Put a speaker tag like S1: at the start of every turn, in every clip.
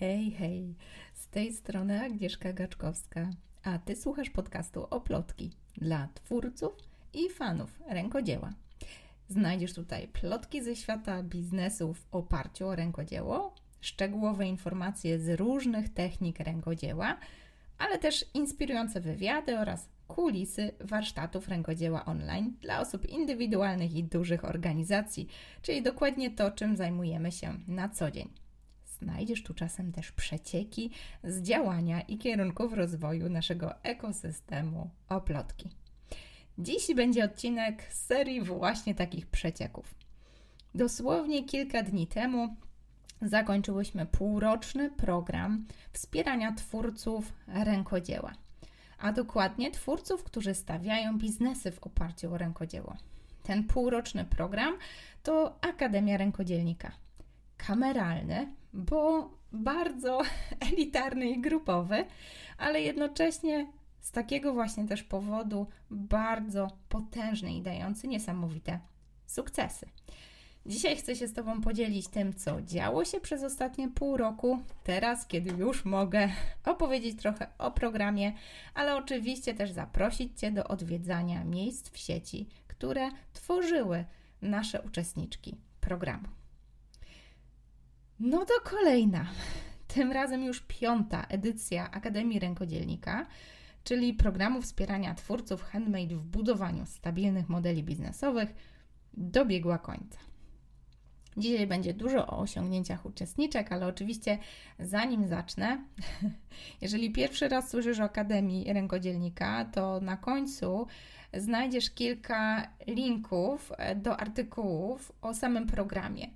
S1: Hej, hej, z tej strony Agnieszka Gaczkowska, a Ty słuchasz podcastu Oplotki dla twórców i fanów rękodzieła. Znajdziesz tutaj plotki ze świata biznesu w oparciu o rękodzieło, szczegółowe informacje z różnych technik rękodzieła, ale też inspirujące wywiady oraz kulisy warsztatów rękodzieła online dla osób indywidualnych i dużych organizacji, czyli dokładnie to, czym zajmujemy się na co dzień. Znajdziesz tu czasem też przecieki z działania i kierunków rozwoju naszego ekosystemu oplotki. Dziś będzie odcinek z serii właśnie takich przecieków. Dosłownie kilka dni temu zakończyłyśmy półroczny program wspierania twórców rękodzieła, a dokładnie twórców, którzy stawiają biznesy w oparciu o rękodzieło. Ten półroczny program to Akademia Rękodzielnika. Kameralny, bo bardzo elitarny i grupowy, ale jednocześnie z takiego właśnie też powodu bardzo potężny i dający niesamowite sukcesy. Dzisiaj chcę się z Tobą podzielić tym, co działo się przez ostatnie pół roku. Teraz, kiedy już mogę opowiedzieć trochę o programie, ale oczywiście też zaprosić Cię do odwiedzania miejsc w sieci, które tworzyły nasze uczestniczki programu. No to kolejna, tym razem już piąta edycja Akademii Rękodzielnika, czyli programu wspierania twórców handmade w budowaniu stabilnych modeli biznesowych, dobiegła końca. Dzisiaj będzie dużo o osiągnięciach uczestniczek, ale oczywiście zanim zacznę, jeżeli pierwszy raz słyszysz o Akademii Rękodzielnika, to na końcu znajdziesz kilka linków do artykułów o samym programie.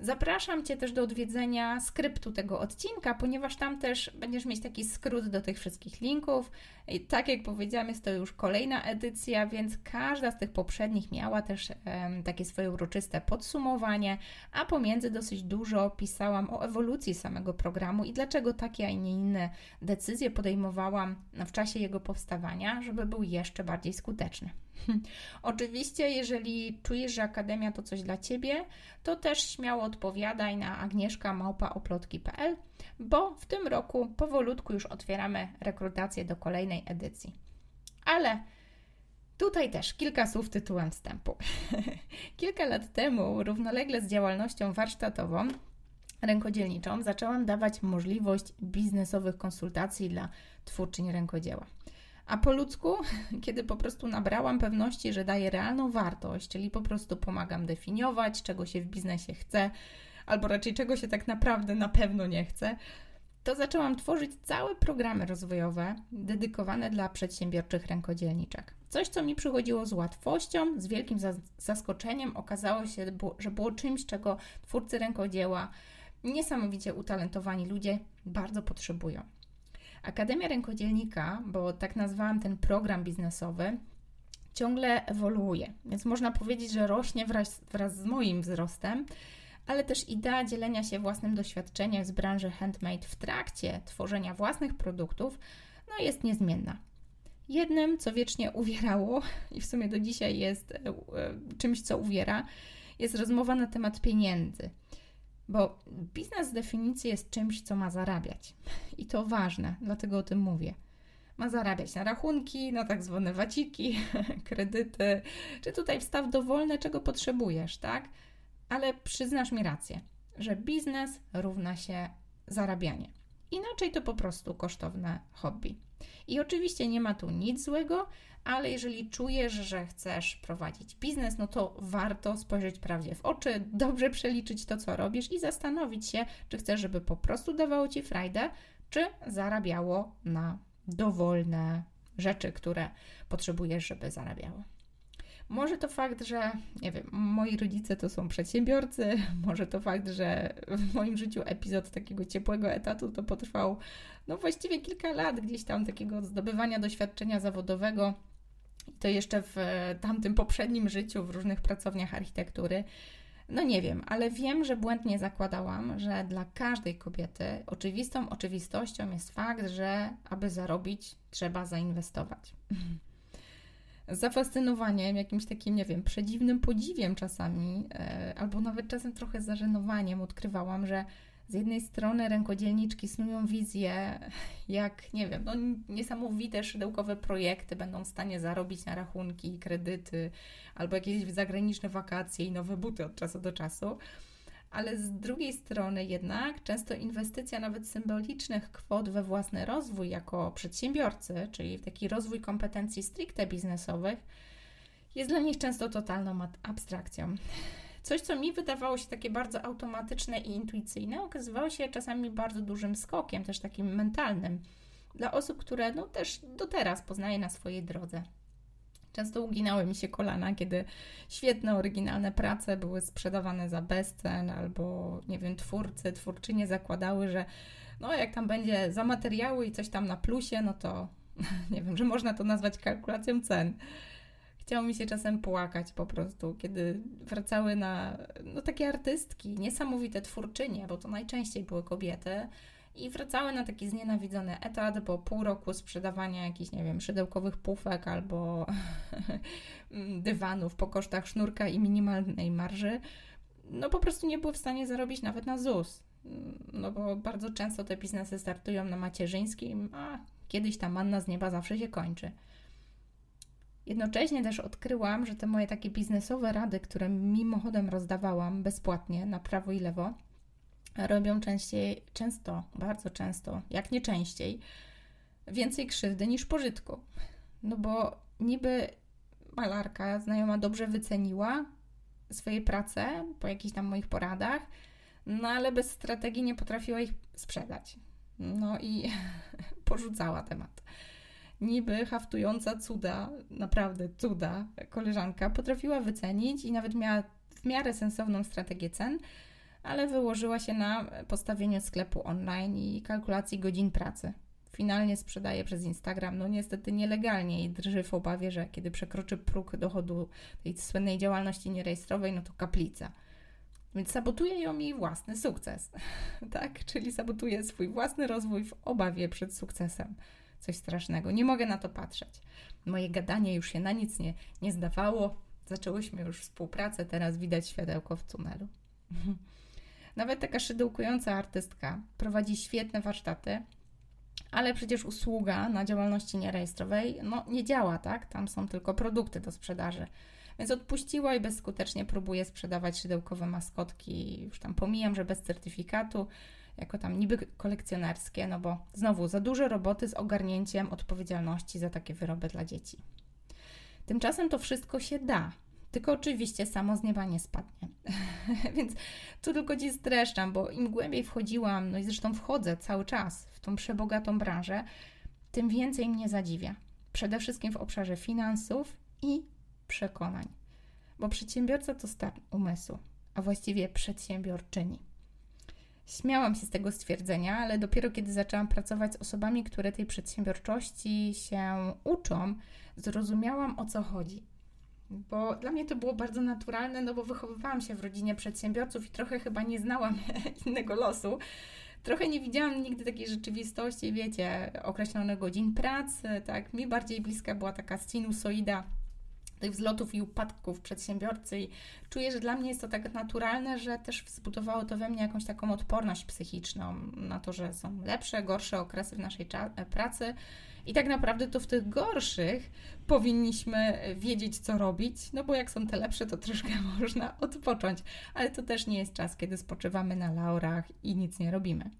S1: Zapraszam Cię też do odwiedzenia skryptu tego odcinka, ponieważ tam też będziesz mieć taki skrót do tych wszystkich linków. I tak jak powiedziałam, jest to już kolejna edycja, więc każda z tych poprzednich miała też um, takie swoje uroczyste podsumowanie, a pomiędzy dosyć dużo pisałam o ewolucji samego programu i dlaczego takie, a nie inne decyzje podejmowałam w czasie jego powstawania, żeby był jeszcze bardziej skuteczny. Oczywiście, jeżeli czujesz, że Akademia to coś dla Ciebie, to też śmiało odpowiadaj na agnieszka.małpaoplotki.pl, bo w tym roku powolutku już otwieramy rekrutację do kolejnej edycji. Ale Tutaj też kilka słów tytułem wstępu. kilka lat temu, równolegle z działalnością warsztatową, rękodzielniczą, zaczęłam dawać możliwość biznesowych konsultacji dla twórczyń rękodzieła. A po ludzku, kiedy po prostu nabrałam pewności, że daję realną wartość, czyli po prostu pomagam definiować, czego się w biznesie chce, albo raczej czego się tak naprawdę na pewno nie chce, to zaczęłam tworzyć całe programy rozwojowe dedykowane dla przedsiębiorczych rękodzielniczek. Coś, co mi przychodziło z łatwością, z wielkim zaskoczeniem, okazało się, że było czymś, czego twórcy rękodzieła, niesamowicie utalentowani ludzie bardzo potrzebują. Akademia Rękodzielnika, bo tak nazwałam ten program biznesowy, ciągle ewoluuje, więc można powiedzieć, że rośnie wraz, wraz z moim wzrostem, ale też idea dzielenia się własnym doświadczeniem z branży handmade w trakcie tworzenia własnych produktów no jest niezmienna. Jednym, co wiecznie uwierało i w sumie do dzisiaj jest e, e, czymś, co uwiera, jest rozmowa na temat pieniędzy. Bo biznes z definicji jest czymś, co ma zarabiać. I to ważne, dlatego o tym mówię. Ma zarabiać na rachunki, na tak zwane waciki, kredyty, czy tutaj wstaw dowolne, czego potrzebujesz, tak? Ale przyznasz mi rację, że biznes równa się zarabianie. Inaczej to po prostu kosztowne hobby. I oczywiście nie ma tu nic złego, ale jeżeli czujesz, że chcesz prowadzić biznes, no to warto spojrzeć prawdzie w oczy, dobrze przeliczyć to, co robisz i zastanowić się, czy chcesz, żeby po prostu dawało ci frajdę, czy zarabiało na dowolne rzeczy, które potrzebujesz, żeby zarabiało. Może to fakt, że nie wiem, moi rodzice to są przedsiębiorcy, może to fakt, że w moim życiu epizod takiego ciepłego etatu to potrwał no właściwie kilka lat gdzieś tam takiego zdobywania doświadczenia zawodowego. I to jeszcze w tamtym poprzednim życiu w różnych pracowniach architektury. No nie wiem, ale wiem, że błędnie zakładałam, że dla każdej kobiety oczywistą oczywistością jest fakt, że aby zarobić, trzeba zainwestować. zafascynowaniem, jakimś takim, nie wiem, przedziwnym podziwiem czasami, e, albo nawet czasem trochę zażenowaniem odkrywałam, że z jednej strony rękodzielniczki snują wizję, jak nie wiem, no niesamowite szydełkowe projekty będą w stanie zarobić na rachunki, kredyty, albo jakieś zagraniczne wakacje i nowe buty od czasu do czasu. Ale z drugiej strony jednak często inwestycja nawet symbolicznych kwot we własny rozwój jako przedsiębiorcy, czyli w taki rozwój kompetencji stricte biznesowych, jest dla nich często totalną abstrakcją. Coś, co mi wydawało się takie bardzo automatyczne i intuicyjne, okazywało się czasami bardzo dużym skokiem, też takim mentalnym, dla osób, które no, też do teraz poznaję na swojej drodze. Często uginały mi się kolana, kiedy świetne, oryginalne prace były sprzedawane za bezcen, albo nie wiem, twórcy, twórczynie zakładały, że no jak tam będzie za materiały i coś tam na plusie, no to nie wiem, że można to nazwać kalkulacją cen. Chciało mi się czasem płakać po prostu, kiedy wracały na no, takie artystki, niesamowite twórczynie, bo to najczęściej były kobiety, i wracały na taki znienawidzony etat, bo pół roku sprzedawania jakichś, nie wiem, szydełkowych pufek albo dywanów po kosztach sznurka i minimalnej marży, no po prostu nie były w stanie zarobić nawet na ZUS. No bo bardzo często te biznesy startują na macierzyńskim, a kiedyś ta manna z nieba zawsze się kończy. Jednocześnie też odkryłam, że te moje takie biznesowe rady, które mimochodem rozdawałam bezpłatnie na prawo i lewo, robią częściej, często, bardzo często, jak nie częściej, więcej krzywdy niż pożytku. No bo niby malarka znajoma dobrze wyceniła swoje prace po jakichś tam moich poradach, no ale bez strategii nie potrafiła ich sprzedać. No i porzucała temat niby haftująca cuda, naprawdę cuda, koleżanka potrafiła wycenić i nawet miała w miarę sensowną strategię cen, ale wyłożyła się na postawienie sklepu online i kalkulacji godzin pracy. Finalnie sprzedaje przez Instagram, no niestety nielegalnie i drży w obawie, że kiedy przekroczy próg dochodu tej słynnej działalności nierejestrowej, no to kaplica. Więc sabotuje ją jej własny sukces, tak? Czyli sabotuje swój własny rozwój w obawie przed sukcesem coś strasznego. Nie mogę na to patrzeć. Moje gadanie już się na nic nie, nie zdawało. Zaczęłyśmy już współpracę, teraz widać światełko w tunelu. Nawet taka szydełkująca artystka prowadzi świetne warsztaty, ale przecież usługa na działalności nierejestrowej no, nie działa, tak? Tam są tylko produkty do sprzedaży. Więc odpuściła i bezskutecznie próbuje sprzedawać szydełkowe maskotki. Już tam pomijam, że bez certyfikatu, jako tam niby kolekcjonerskie, no bo znowu za dużo roboty z ogarnięciem odpowiedzialności za takie wyroby dla dzieci. Tymczasem to wszystko się da, tylko oczywiście samo z nieba nie spadnie. Więc tu tylko Ci streszczam, bo im głębiej wchodziłam, no i zresztą wchodzę cały czas w tą przebogatą branżę, tym więcej mnie zadziwia. Przede wszystkim w obszarze finansów i przekonań. Bo przedsiębiorca to stan umysłu, a właściwie przedsiębiorczyni. Śmiałam się z tego stwierdzenia, ale dopiero kiedy zaczęłam pracować z osobami, które tej przedsiębiorczości się uczą, zrozumiałam o co chodzi. Bo dla mnie to było bardzo naturalne, no bo wychowywałam się w rodzinie przedsiębiorców i trochę chyba nie znałam innego losu. Trochę nie widziałam nigdy takiej rzeczywistości, wiecie, określonych godzin pracy, tak. Mi bardziej bliska była taka sinusoida tych wzlotów i upadków przedsiębiorcy i czuję, że dla mnie jest to tak naturalne, że też zbudowało to we mnie jakąś taką odporność psychiczną na to, że są lepsze, gorsze okresy w naszej pracy. I tak naprawdę to w tych gorszych powinniśmy wiedzieć, co robić, no bo jak są te lepsze, to troszkę można odpocząć, ale to też nie jest czas, kiedy spoczywamy na laurach i nic nie robimy.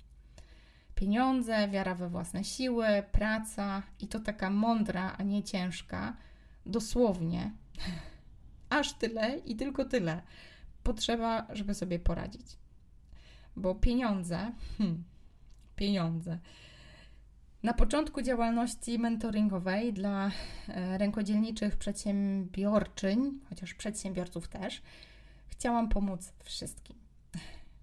S1: Pieniądze, wiara we własne siły, praca i to taka mądra, a nie ciężka, dosłownie aż tyle i tylko tyle potrzeba, żeby sobie poradzić. Bo pieniądze, hmm, pieniądze. Na początku działalności mentoringowej dla e, rękodzielniczych przedsiębiorczyń, chociaż przedsiębiorców też, chciałam pomóc wszystkim.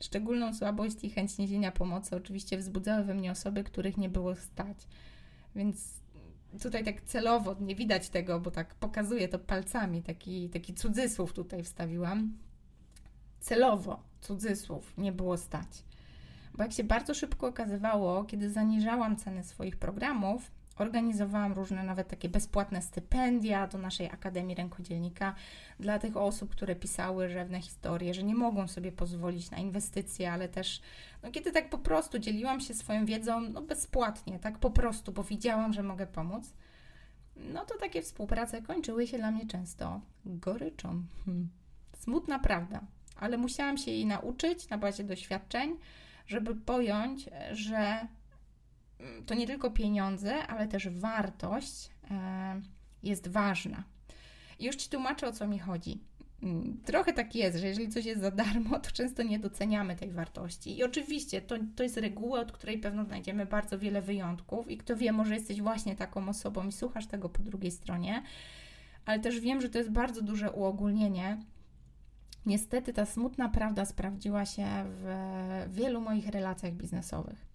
S1: Szczególną słabość i chęć niesienia pomocy oczywiście wzbudzały we mnie osoby, których nie było stać. Więc tutaj tak celowo, nie widać tego, bo tak pokazuję to palcami, taki, taki cudzysłów tutaj wstawiłam. Celowo, cudzysłów, nie było stać. Bo jak się bardzo szybko okazywało, kiedy zaniżałam ceny swoich programów, Organizowałam różne, nawet takie bezpłatne stypendia do naszej Akademii Rękodzielnika dla tych osób, które pisały rzewne historie, że nie mogą sobie pozwolić na inwestycje, ale też, no, kiedy tak po prostu dzieliłam się swoją wiedzą, no bezpłatnie, tak po prostu, bo widziałam, że mogę pomóc, no to takie współprace kończyły się dla mnie często goryczą. Hmm. Smutna prawda, ale musiałam się jej nauczyć na bazie doświadczeń, żeby pojąć, że mm, to nie tylko pieniądze, ale też wartość e, jest ważna. Już Ci tłumaczę, o co mi chodzi. Mm, trochę tak jest, że jeżeli coś jest za darmo, to często nie doceniamy tej wartości. I oczywiście to, to jest reguła, od której pewno znajdziemy bardzo wiele wyjątków, i kto wie, może jesteś właśnie taką osobą i słuchasz tego po drugiej stronie, ale też wiem, że to jest bardzo duże uogólnienie. Niestety ta smutna prawda sprawdziła się w wielu moich relacjach biznesowych.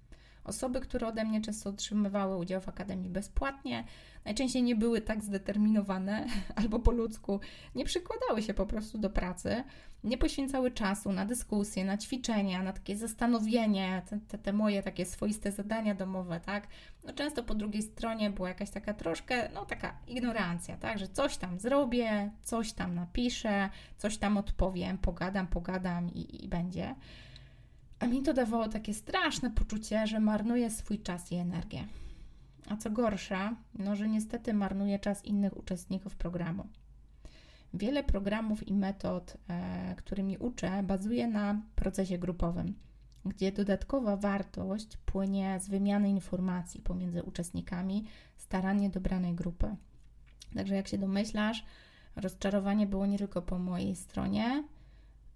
S1: Osoby, które ode mnie często otrzymywały udział w akademii bezpłatnie, najczęściej nie były tak zdeterminowane albo po ludzku nie przykładały się po prostu do pracy, nie poświęcały czasu na dyskusje, na ćwiczenia, na takie zastanowienie, te, te, moje takie swoiste zadania domowe, tak? No często po drugiej stronie była jakaś taka troszkę, no taka ignorancja, tak? Że coś tam zrobię, coś tam napiszę, coś tam odpowiem, pogadam, pogadam i, i będzie. A mi to dawało takie straszne poczucie, że marnuję swój czas i energię. A co gorsza, no, że niestety marnuje czas innych uczestników programu. Wiele programów i metod, e, którymi uczę, bazuje na procesie grupowym, gdzie dodatkowa wartość płynie z wymiany informacji pomiędzy uczestnikami starannie dobranej grupy. Także, jak się domyślasz, rozczarowanie było nie tylko po mojej stronie,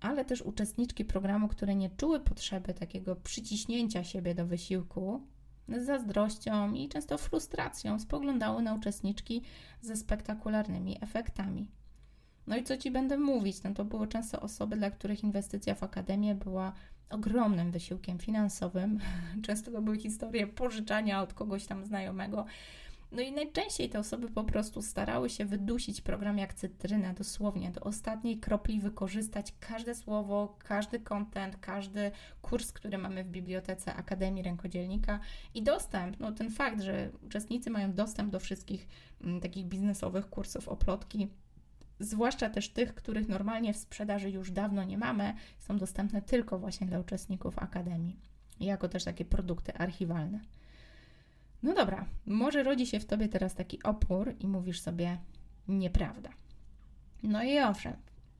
S1: ale też uczestniczki programu, które nie czuły potrzeby takiego przyciśnięcia siebie do wysiłku, z zazdrością i często frustracją spoglądały na uczestniczki ze spektakularnymi efektami. No i co ci będę mówić? No to były często osoby, dla których inwestycja w akademię była ogromnym wysiłkiem finansowym. Często to były historie pożyczania od kogoś tam znajomego, no i najczęściej te osoby po prostu starały się wydusić program jak cytrynę, dosłownie do ostatniej kropli wykorzystać każde słowo, każdy content, każdy kurs, który mamy w bibliotece Akademii Rękodzielnika i dostęp, no ten fakt, że uczestnicy mają dostęp do wszystkich m, mm, takich biznesowych kursów, oplotki, zwłaszcza też tych, których normalnie w sprzedaży już dawno nie mamy, są dostępne tylko właśnie dla uczestników Akademii, jako też takie produkty archiwalne. No dobra, może rodzi się w tobie teraz taki opór i mówisz sobie nieprawda. No i owszem,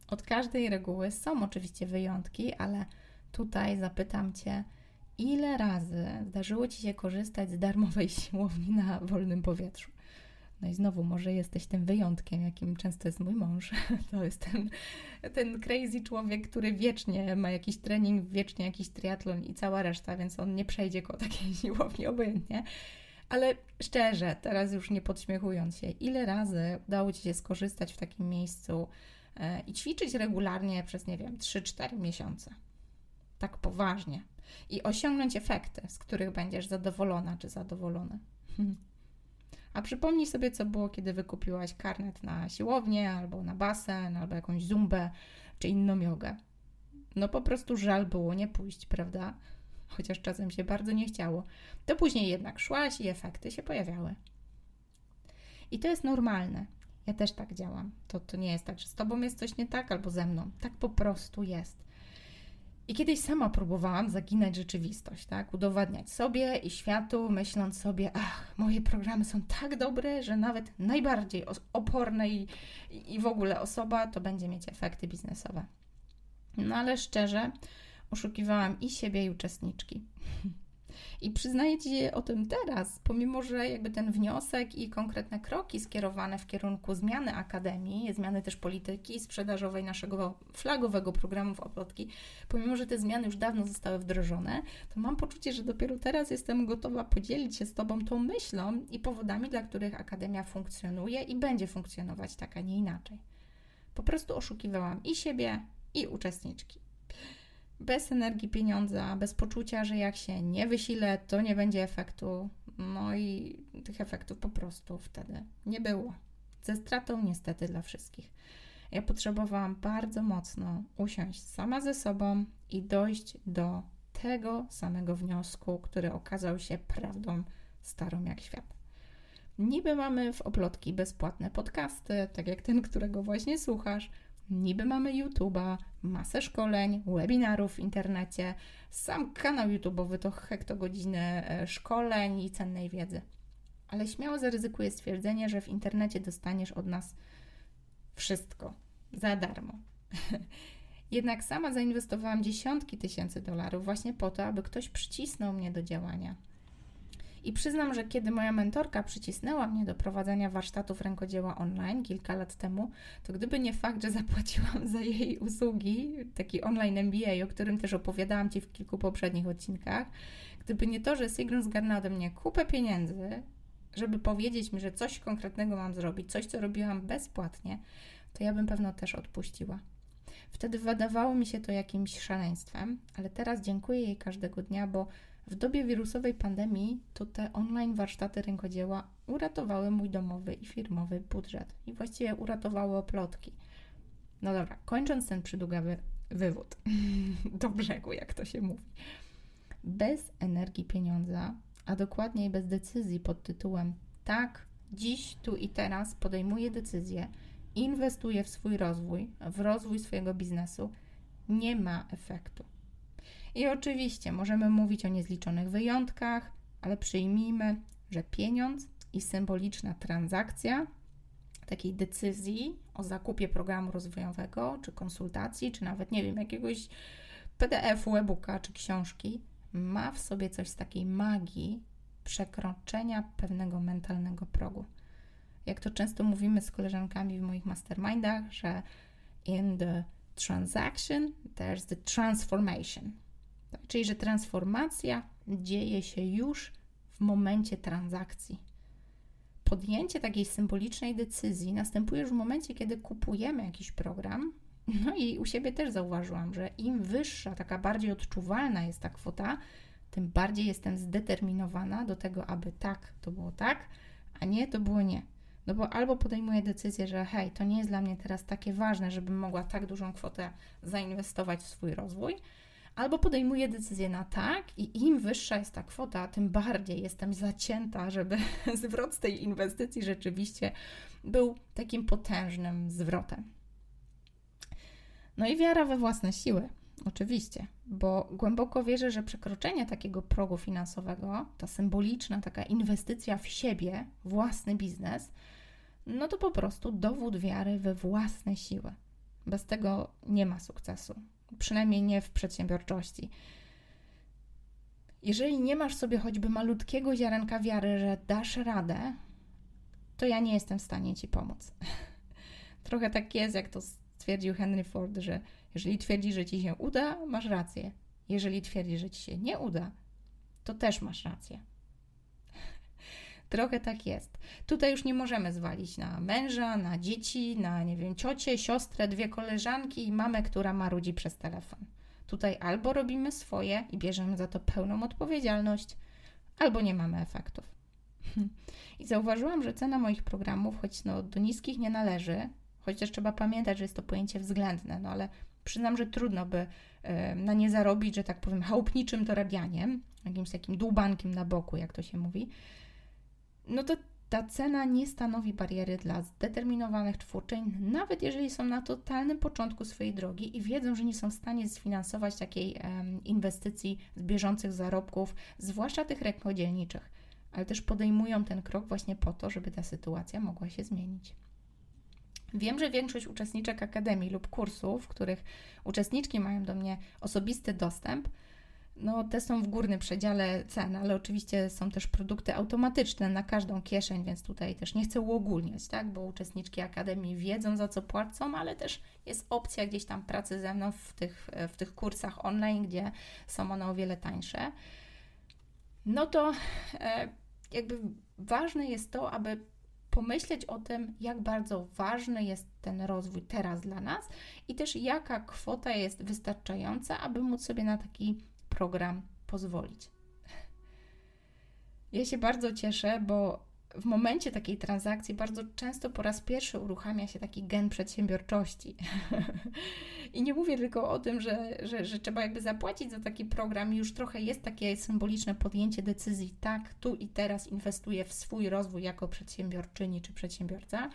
S1: od każdej reguły są oczywiście wyjątki, ale tutaj zapytam cię, ile razy zdarzyło ci się korzystać z darmowej siłowni na wolnym powietrzu? No i znowu, może jesteś tym wyjątkiem, jakim często jest mój mąż. To jest ten, ten crazy człowiek, który wiecznie ma jakiś trening, wiecznie jakiś triatlon i cała reszta, więc on nie przejdzie ko takiej siłowni obojętnie. Ale szczerze, teraz już nie podśmiechując się, ile razy udało Ci się skorzystać w takim miejscu e, i ćwiczyć regularnie przez, nie wiem, 3-4 miesiące? Tak poważnie. I osiągnąć efekty, z których będziesz zadowolona czy zadowolony. A przypomnij sobie, co było, kiedy wykupiłaś karnet na siłownię, albo na basen, albo jakąś zumbę, czy inną jogę. No po prostu żal było nie pójść, prawda? Chociaż czasem się bardzo nie chciało, to później jednak szłaś i efekty się pojawiały. I to jest normalne. Ja też tak działam. To, to nie jest tak, że z tobą jest coś nie tak albo ze mną. Tak po prostu jest. I kiedyś sama próbowałam zaginać rzeczywistość, tak? Udowadniać sobie i światu, myśląc sobie, ach, moje programy są tak dobre, że nawet najbardziej oporna i, i w ogóle osoba to będzie mieć efekty biznesowe. No ale szczerze, oszukiwałam i siebie, i uczestniczki. I przyznaję Ci o tym teraz, pomimo że jakby ten wniosek i konkretne kroki skierowane w kierunku zmiany akademii, zmiany też polityki sprzedażowej naszego flagowego programu w Oplotki, pomimo że te zmiany już dawno zostały wdrożone, to mam poczucie, że dopiero teraz jestem gotowa podzielić się z Tobą tą myślą i powodami, dla których akademia funkcjonuje i będzie funkcjonować tak, a nie inaczej. Po prostu oszukiwałam i siebie, i uczestniczki bez energii pieniądza, bez poczucia, że jak się nie wysilę, to nie będzie efektu. No i tych efektów po prostu wtedy nie było. Ze stratą niestety dla wszystkich. Ja potrzebowałam bardzo mocno usiąść sama ze sobą i dojść do tego samego wniosku, który okazał się prawdą starą jak świat. Niby mamy w oplotki bezpłatne podcasty, tak jak ten, którego właśnie słuchasz. Niby mamy YouTube'a, masę szkoleń, webinarów w internecie, sam kanał YouTube'owy to hektogodziny e, szkoleń i cennej wiedzy. Ale śmiało zaryzykuję stwierdzenie, że w internecie dostaniesz od nas wszystko za darmo. Jednak sama zainwestowałam dziesiątki tysięcy dolarów właśnie po to, aby ktoś przycisnął mnie do działania. I przyznam, że kiedy moja mentorka przycisnęła mnie do prowadzenia warsztatów rękodzieła online kilka lat temu, to gdyby nie fakt, że zapłaciłam za jej usługi, taki online MBA, o którym też opowiadałam Ci w kilku poprzednich odcinkach, gdyby nie to, że Sigrun zgarnęła ode mnie kupę pieniędzy, żeby powiedzieć mi, że coś konkretnego mam zrobić, coś, co robiłam bezpłatnie, to ja bym pewno też odpuściła. Wtedy wydawało mi się to jakimś szaleństwem, ale teraz dziękuję jej każdego dnia, bo w dobie wirusowej pandemii to te online warsztaty rękodzieła uratowały mój domowy i firmowy budżet i właściwie uratowały oplotki. No dobra, kończąc ten przydługawy wywód do brzegu, jak to się mówi. Bez energii pieniądza, a dokładniej bez decyzji pod tytułem tak, dziś, tu i teraz podejmuję decyzję, inwestuję w swój rozwój, w rozwój swojego biznesu, nie ma efektu. I oczywiście możemy mówić o niezliczonych wyjątkach, ale przyjmijmy, że pieniądz i symboliczna transakcja takiej decyzji o zakupie programu rozwojowego, czy konsultacji, czy nawet, nie wiem, jakiegoś PDF-u, e-booka, czy książki, ma w sobie coś z takiej magii przekroczenia pewnego mentalnego progu. Jak to często mówimy z koleżankami w moich mastermindach, że in the transaction there's the transformation. Tak, czyli, że transformacja dzieje się już w momencie transakcji. Podjęcie takiej symbolicznej decyzji następuje już w momencie, kiedy kupujemy jakiś program. No i u siebie też zauważyłam, że im wyższa, taka bardziej odczuwalna jest ta kwota, tym bardziej jestem zdeterminowana do tego, aby tak to było tak, a nie to było nie. No bo albo podejmuję decyzję, że hej, to nie jest dla mnie teraz takie ważne, żebym mogła tak dużą kwotę zainwestować w swój rozwój, albo podejmuję decyzję na tak i im wyższa jest ta kwota, tym bardziej jestem zacięta, żeby zwrot z tej inwestycji rzeczywiście był takim potężnym zwrotem. No i wiara we własne siły, oczywiście, bo głęboko wierzę, że przekroczenie takiego progu finansowego, ta symboliczna taka inwestycja w siebie, własny biznes, no to po prostu dowód wiary we własne siły. Bez tego nie ma sukcesu przynajmniej nie w przedsiębiorczości. Jeżeli nie masz sobie choćby malutkiego ziarenka wiary, że dasz radę, to ja nie jestem w stanie ci pomóc. Trochę tak jest, jak to stwierdził Henry Ford, że jeżeli twierdzi, że ci się uda, masz rację. Jeżeli twierdzi, że ci się nie uda, to też masz rację. Trochę tak jest. Tutaj już nie możemy zwalić na męża, na dzieci, na nie wiem, ciocię, siostrę, dwie koleżanki i mamę, która marudzi przez telefon. Tutaj albo robimy swoje i bierzemy za to pełną odpowiedzialność, albo nie mamy efektów. I zauważyłam, że cena moich programów, choć no, do niskich nie należy, chociaż trzeba pamiętać, że jest to pojęcie względne, no ale przyznam, że trudno by y, na nie zarobić, że tak powiem, chałupniczym dorabianiem, jakimś takim dłubankiem na boku, jak to się mówi no to ta cena nie stanowi bariery dla zdeterminowanych twórczyń, nawet jeżeli są na totalnym początku swojej drogi i wiedzą, że nie są w stanie sfinansować takiej inwestycji z bieżących zarobków, zwłaszcza tych rękodzielniczych, ale też podejmują ten krok właśnie po to, żeby ta sytuacja mogła się zmienić. Wiem, że większość uczestniczek akademii lub kursów, w których uczestniczki mają do mnie osobisty dostęp, no, te są w górnym przedziale cen, ale oczywiście są też produkty automatyczne na każdą kieszeń, więc tutaj też nie chcę uogólniać, tak? bo uczestniczki Akademii wiedzą za co płacą, ale też jest opcja gdzieś tam pracy ze mną w tych, w tych kursach online, gdzie są one o wiele tańsze. No to e, jakby ważne jest to, aby pomyśleć o tym, jak bardzo ważny jest ten rozwój teraz dla nas i też jaka kwota jest wystarczająca, aby móc sobie na taki program pozwolić. Ja się bardzo cieszę, bo w momencie takiej transakcji bardzo często po raz pierwszy uruchamia się taki gen przedsiębiorczości. I nie mówię tylko o tym, że, że, że trzeba jakby zapłacić za taki program, już trochę jest takie symboliczne podjęcie decyzji, tak, tu i teraz inwestuję w swój rozwój jako przedsiębiorczyni czy przedsiębiorca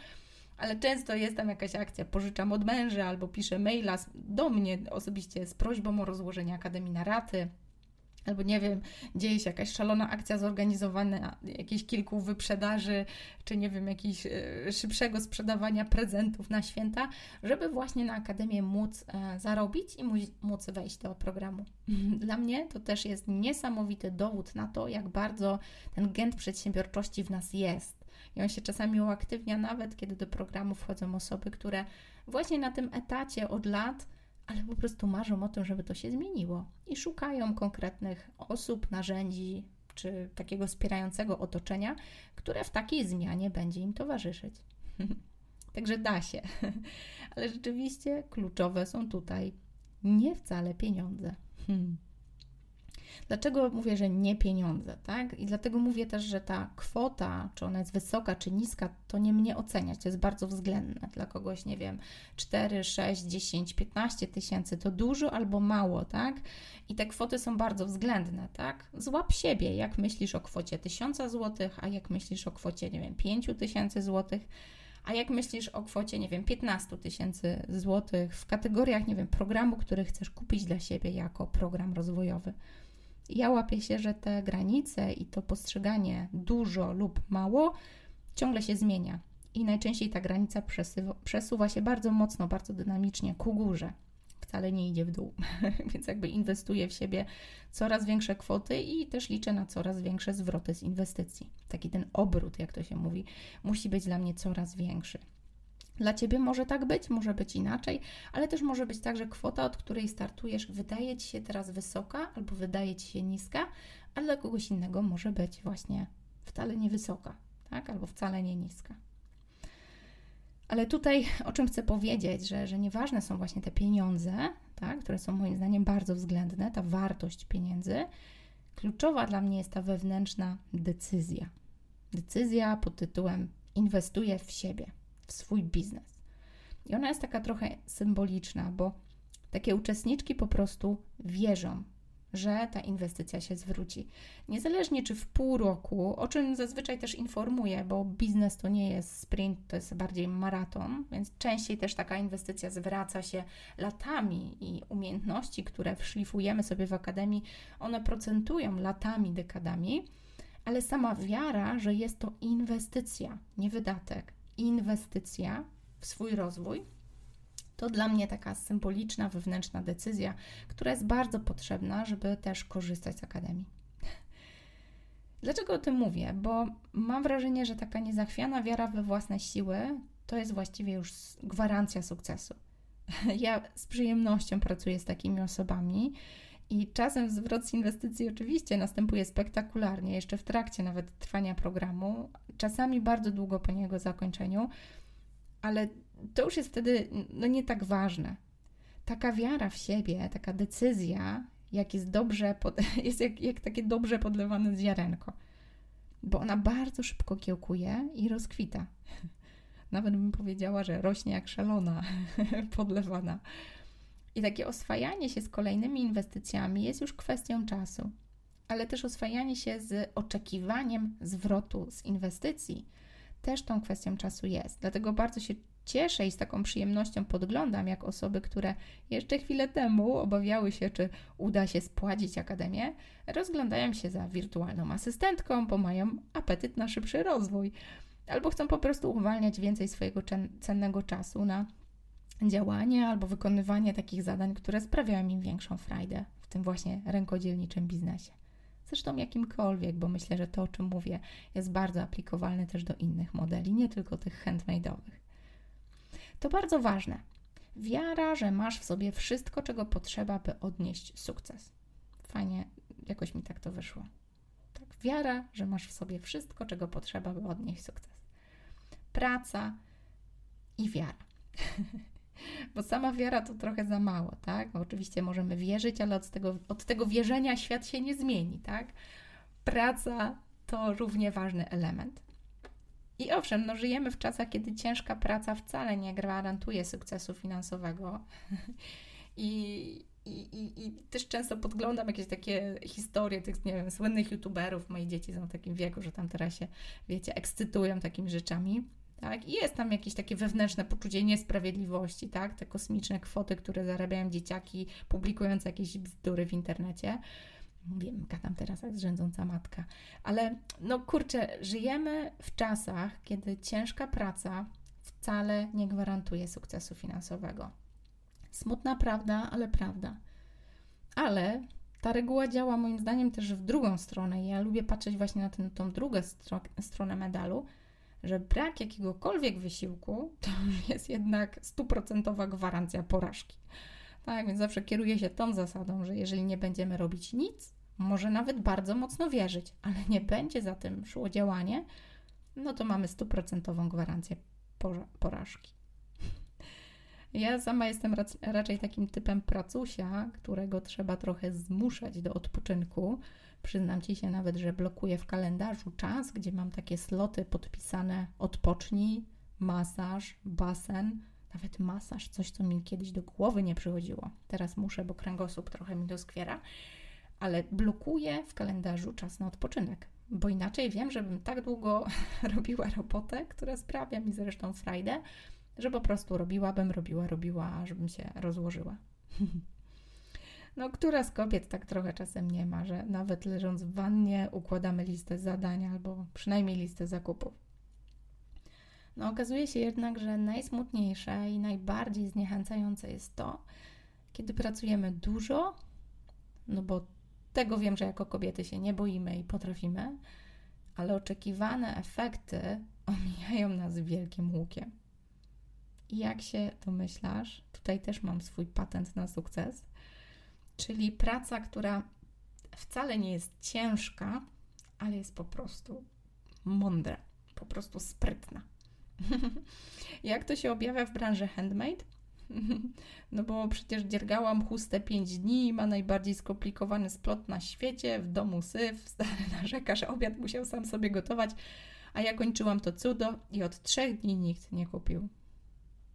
S1: ale często jest tam jakaś akcja, pożyczam od męża albo piszę maila do mnie osobiście z prośbą o rozłożenie akademii na raty, albo nie wiem, dzieje się jakaś szalona akcja zorganizowana, jakieś kilku wyprzedaży, czy nie wiem, jakiegoś e, szybszego sprzedawania prezentów na święta, żeby właśnie na Akademię móc e, zarobić i móc wejść do programu. Dla mnie to też jest niesamowity dowód na to, jak bardzo ten gent przedsiębiorczości w nas jest. I on się czasami uaktywnia nawet, kiedy do programu wchodzą osoby, które właśnie na tym etacie od lat ale po prostu marzą o tym, żeby to się zmieniło i szukają konkretnych osób, narzędzi czy takiego wspierającego otoczenia, które w takiej zmianie będzie im towarzyszyć. Także da się, ale rzeczywiście kluczowe są tutaj nie wcale pieniądze. Hmm. Dlaczego mówię, że nie pieniądze, tak? I dlatego mówię też, że ta kwota, czy ona jest wysoka, czy niska, to nie mnie oceniać, to jest bardzo względne. Dla kogoś, nie wiem, 4, 6, 10, 15 tysięcy to dużo albo mało, tak? I te kwoty są bardzo względne, tak? Złap siebie, jak myślisz o kwocie 1000 zł, a jak myślisz o kwocie, nie wiem, 5000 zł. A jak myślisz o kwocie, nie wiem, 15 tysięcy złotych w kategoriach, nie wiem, programu, który chcesz kupić dla siebie jako program rozwojowy? Ja łapię się, że te granice i to postrzeganie dużo lub mało ciągle się zmienia. I najczęściej ta granica przesuwa, przesuwa się bardzo mocno, bardzo dynamicznie ku górze. Wcale nie idzie w dół, więc jakby inwestuję w siebie coraz większe kwoty i też liczę na coraz większe zwroty z inwestycji. Taki ten obrót, jak to się mówi, musi być dla mnie coraz większy. Dla ciebie może tak być, może być inaczej, ale też może być tak, że kwota, od której startujesz, wydaje ci się teraz wysoka albo wydaje ci się niska, a dla kogoś innego może być właśnie wcale nie wysoka, tak? albo wcale nie niska. Ale tutaj o czym chcę powiedzieć, że, że nieważne są właśnie te pieniądze, tak? które są moim zdaniem bardzo względne, ta wartość pieniędzy. Kluczowa dla mnie jest ta wewnętrzna decyzja. Decyzja pod tytułem inwestuję w siebie w swój biznes. I ona jest taka trochę symboliczna, bo takie uczestniczki po prostu wierzą, że ta inwestycja się zwróci. Niezależnie czy w pół roku, o czym zazwyczaj też informuję, bo biznes to nie jest sprint, to jest bardziej maraton, więc częściej też taka inwestycja zwraca się latami i umiejętności, które szlifujemy sobie w akademii, one procentują latami, dekadami, ale sama wiara, że jest to inwestycja, nie wydatek, inwestycja w swój rozwój, to dla mnie taka symboliczna, wewnętrzna decyzja, która jest bardzo potrzebna, żeby też korzystać z akademii. Dlaczego o tym mówię? Bo mam wrażenie, że taka niezachwiana wiara we własne siły to jest właściwie już gwarancja sukcesu. Ja z przyjemnością pracuję z takimi osobami i czasem zwrot z inwestycji oczywiście następuje spektakularnie, jeszcze w trakcie nawet trwania programu, czasami bardzo długo po jego zakończeniu, ale to już jest wtedy no, nie tak ważne. Taka wiara w siebie, taka decyzja, jak jest dobrze, pod, jest jak, jak takie dobrze podlewane ziarenko, bo ona bardzo szybko kiełkuje i rozkwita. Nawet bym powiedziała, że rośnie jak szalona, podlewana. I takie oswajanie się z kolejnymi inwestycjami jest już kwestią czasu, ale też oswajanie się z oczekiwaniem zwrotu z inwestycji też tą kwestią czasu jest. Dlatego bardzo się cieszę i z taką przyjemnością podglądam, jak osoby, które jeszcze chwilę temu obawiały się, czy uda się spłacić akademię, rozglądają się za wirtualną asystentką, bo mają apetyt na szybszy rozwój, albo chcą po prostu uwalniać więcej swojego cennego czasu na działanie albo wykonywanie takich zadań, które sprawiają im większą frajdę w tym właśnie rękodzielniczym biznesie. Zresztą jakimkolwiek, bo myślę, że to, o czym mówię, jest bardzo aplikowalne też do innych modeli, nie tylko tych handmade'owych. To bardzo ważne. Wiara, że masz w sobie wszystko, czego potrzeba, by odnieść sukces. Fajnie, jakoś mi tak to wyszło. Tak, wiara, że masz w sobie wszystko, czego potrzeba, by odnieść sukces. Praca i wiara. Bo sama wiara to trochę za mało, tak? Oczywiście możemy wierzyć, ale od tego, od tego wierzenia świat się nie zmieni, tak? Praca to równie ważny element. I owszem, no żyjemy w czasach, kiedy ciężka praca wcale nie gwarantuje sukcesu finansowego. I, i, i, I też często podglądam jakieś takie historie tych, nie wiem, słynnych youtuberów. Moje dzieci są w takim wieku, że tam teraz się, wiecie, ekscytują takimi rzeczami. Tak? I jest tam jakieś takie wewnętrzne poczucie niesprawiedliwości, tak? Te kosmiczne kwoty, które zarabiają dzieciaki, publikując jakieś bzdury w internecie. Wiem, gadam teraz jak zrzędząca matka, ale no kurczę, żyjemy w czasach, kiedy ciężka praca wcale nie gwarantuje sukcesu finansowego. Smutna prawda, ale prawda. Ale ta reguła działa moim zdaniem też w drugą stronę. Ja lubię patrzeć właśnie na tę tą drugą stro stronę medalu, że brak jakiegokolwiek wysiłku to jest jednak stuprocentowa gwarancja porażki. Tak, więc zawsze kieruję się tą zasadą, że jeżeli nie będziemy robić nic, może nawet bardzo mocno wierzyć, ale nie będzie za tym szło działanie, no to mamy stuprocentową gwarancję porażki. Ja sama jestem raczej takim typem pracusia, którego trzeba trochę zmuszać do odpoczynku. Przyznam ci się nawet, że blokuję w kalendarzu czas, gdzie mam takie sloty podpisane odpocznij, masaż, basen, nawet masaż, coś co mi kiedyś do głowy nie przychodziło. Teraz muszę, bo kręgosłup trochę mi doskwiera, ale blokuję w kalendarzu czas na odpoczynek, bo inaczej wiem, żebym tak długo robiła robotę, która sprawia mi zresztą frajdę, że po prostu robiłabym, robiła, robiła, żebym się rozłożyła. No, która z kobiet tak trochę czasem nie ma, że nawet leżąc w wannie układamy listę zadań albo przynajmniej listę zakupów. No, okazuje się jednak, że najsmutniejsze i najbardziej zniechęcające jest to, kiedy pracujemy dużo, no bo tego wiem, że jako kobiety się nie boimy i potrafimy, ale oczekiwane efekty omijają nas wielkim łukiem. I jak się domyślasz, tutaj też mam swój patent na sukces, czyli praca, która wcale nie jest ciężka, ale jest po prostu mądra, po prostu sprytna. jak to się objawia w branży handmade? No bo przecież dziergałam chustę 5 dni, ma najbardziej skomplikowany splot na świecie, w domu syf, stary narzeka, że obiad musiał sam sobie gotować, a ja kończyłam to cudo i od trzech dni nikt nie kupił.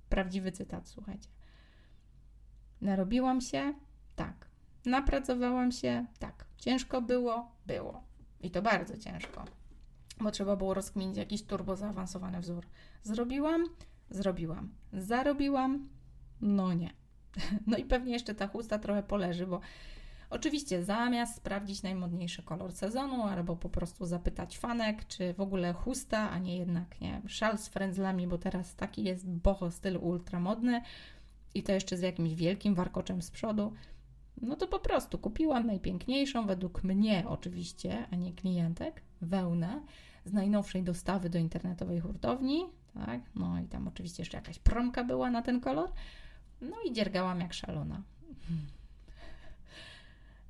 S1: Prawdziwy cytat, słuchajcie. Narobiłam się? Tak. Napracowałam się? Tak. Ciężko było? Było. I to bardzo ciężko, bo trzeba było rozkminić jakiś turbo zaawansowany wzór. Zrobiłam? Zrobiłam. Zarobiłam? No nie. No i pewnie jeszcze ta chusta trochę poleży, bo oczywiście zamiast sprawdzić najmodniejszy kolor sezonu, albo po prostu zapytać fanek, czy w ogóle chusta, a nie jednak nie szal z frędzlami, bo teraz taki jest boho styl ultramodny i to jeszcze z jakimś wielkim warkoczem z przodu, no to po prostu kupiłam najpiękniejszą, według mnie oczywiście, a nie klientek, wełnę z najnowszej dostawy do internetowej hurtowni, tak, no i tam oczywiście jeszcze jakaś promka była na ten kolor, no i dziergałam jak szalona.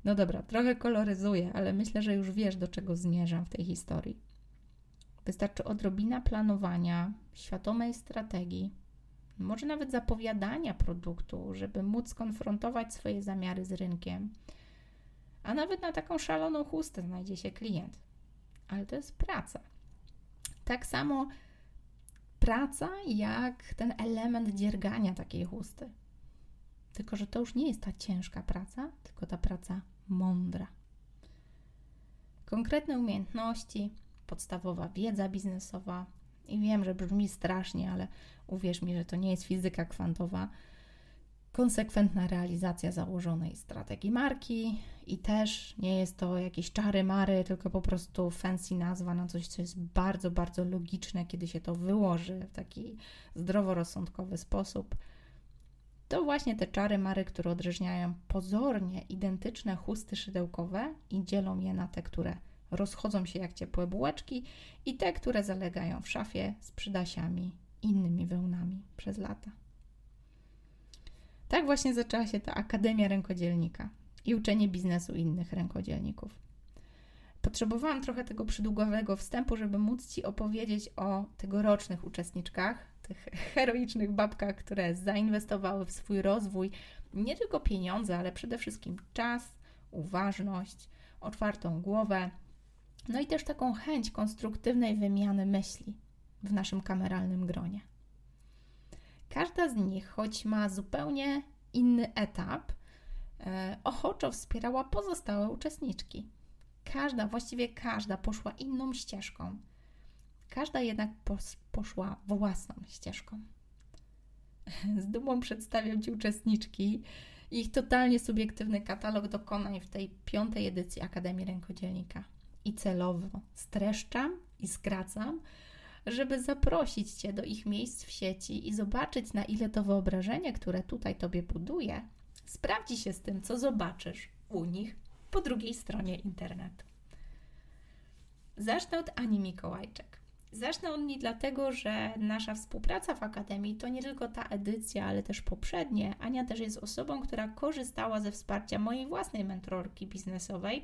S1: No dobra, trochę koloryzuję, ale myślę, że już wiesz, do czego zmierzam w tej historii. Wystarczy odrobina planowania, świadomej strategii, może nawet zapowiadania produktu, żeby móc skonfrontować swoje zamiary z rynkiem. A nawet na taką szaloną chustę znajdzie się klient. Ale to jest praca. Tak samo praca, jak ten element dziergania takiej chusty. Tylko, że to już nie jest ta ciężka praca, tylko ta praca mądra. Konkretne umiejętności, podstawowa wiedza biznesowa. I wiem, że brzmi strasznie, ale uwierz mi, że to nie jest fizyka kwantowa. Konsekwentna realizacja założonej strategii marki i też nie jest to jakieś czary mary, tylko po prostu fancy nazwa na coś, co jest bardzo, bardzo logiczne, kiedy się to wyłoży w taki zdroworozsądkowy sposób to właśnie te czary mary, które odróżniają pozornie identyczne chusty szydełkowe i dzielą je na te, które rozchodzą się jak ciepłe bułeczki i te, które zalegają w szafie z przydasiami innymi wełnami przez lata. Tak właśnie zaczęła się ta Akademia Rękodzielnika i uczenie biznesu innych rękodzielników. Potrzebowałam trochę tego przydługowego wstępu, żeby móc Ci opowiedzieć o tegorocznych uczestniczkach, tych heroicznych babkach, które zainwestowały w swój rozwój nie tylko pieniądze, ale przede wszystkim czas, uważność, otwartą głowę, no i też taką chęć konstruktywnej wymiany myśli. w naszym kameralnym gronie. Każda z nich, choć ma zupełnie inny etap, e, ochoczo wspierała pozostałe uczestniczki. Każda, właściwie każda poszła inną ścieżką. Każda jednak poszła własną ścieżką. Z dumą przedstawiam Ci uczestniczki ich totalnie subiektywny katalog dokonań w tej piątej edycji Akademii Rękodzielnika. I celowo streszczam i skracam, żeby zaprosić Cię do ich miejsc w sieci i zobaczyć, na ile to wyobrażenie, które tutaj Tobie buduje, sprawdzi się z tym, co zobaczysz u nich po drugiej stronie internetu. Zacznę od Ani Mikołajczek. Zacznę od niej dlatego, że nasza współpraca w Akademii to nie tylko ta edycja, ale też poprzednie. Ania też jest osobą, która korzystała ze wsparcia mojej własnej mentorki biznesowej.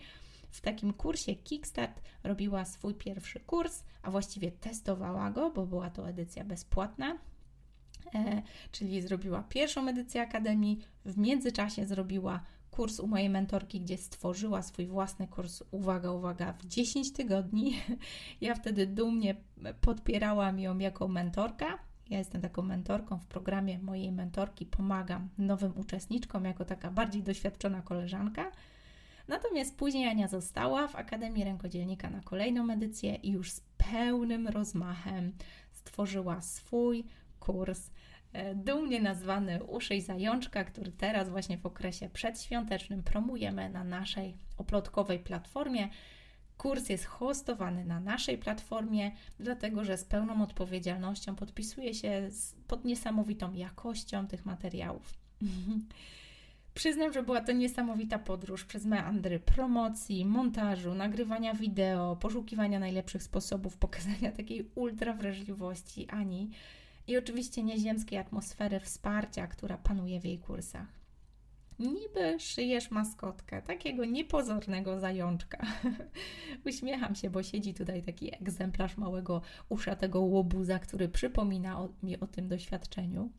S1: W takim kursie Kickstart robiła swój pierwszy kurs, a właściwie testowała go, bo była to edycja bezpłatna. E, czyli zrobiła pierwszą edycję Akademii, w międzyczasie zrobiła kurs u mojej mentorki, gdzie stworzyła swój własny kurs, uwaga, uwaga, w 10 tygodni. Ja wtedy dumnie podpierałam ją jako mentorka. Ja jestem taką mentorką w programie mojej mentorki, pomagam nowym uczestniczkom jako taka bardziej doświadczona koleżanka. Natomiast później Ania została w Akademii Rękodzielnika na kolejną edycję i już z pełnym rozmachem stworzyła swój kurs E, dumnie nazwany Uszyj Zajączka, który teraz właśnie w okresie przedświątecznym promujemy na naszej oplotkowej platformie. Kurs jest hostowany na naszej platformie, dlatego że z pełną odpowiedzialnością podpisuje się pod niesamowitą jakością tych materiałów. Przyznam, że była to niesamowita podróż przez meandry promocji, montażu, nagrywania wideo, poszukiwania najlepszych sposobów pokazania takiej ultra wrażliwości Ani i oczywiście nieziemskiej atmosfery wsparcia, która panuje w jej kursach. Niby szyjesz maskotkę, takiego niepozornego zajączka. Uśmiecham się, bo siedzi tutaj taki egzemplarz małego uszatego łobuza, który przypomina o, mi o tym doświadczeniu.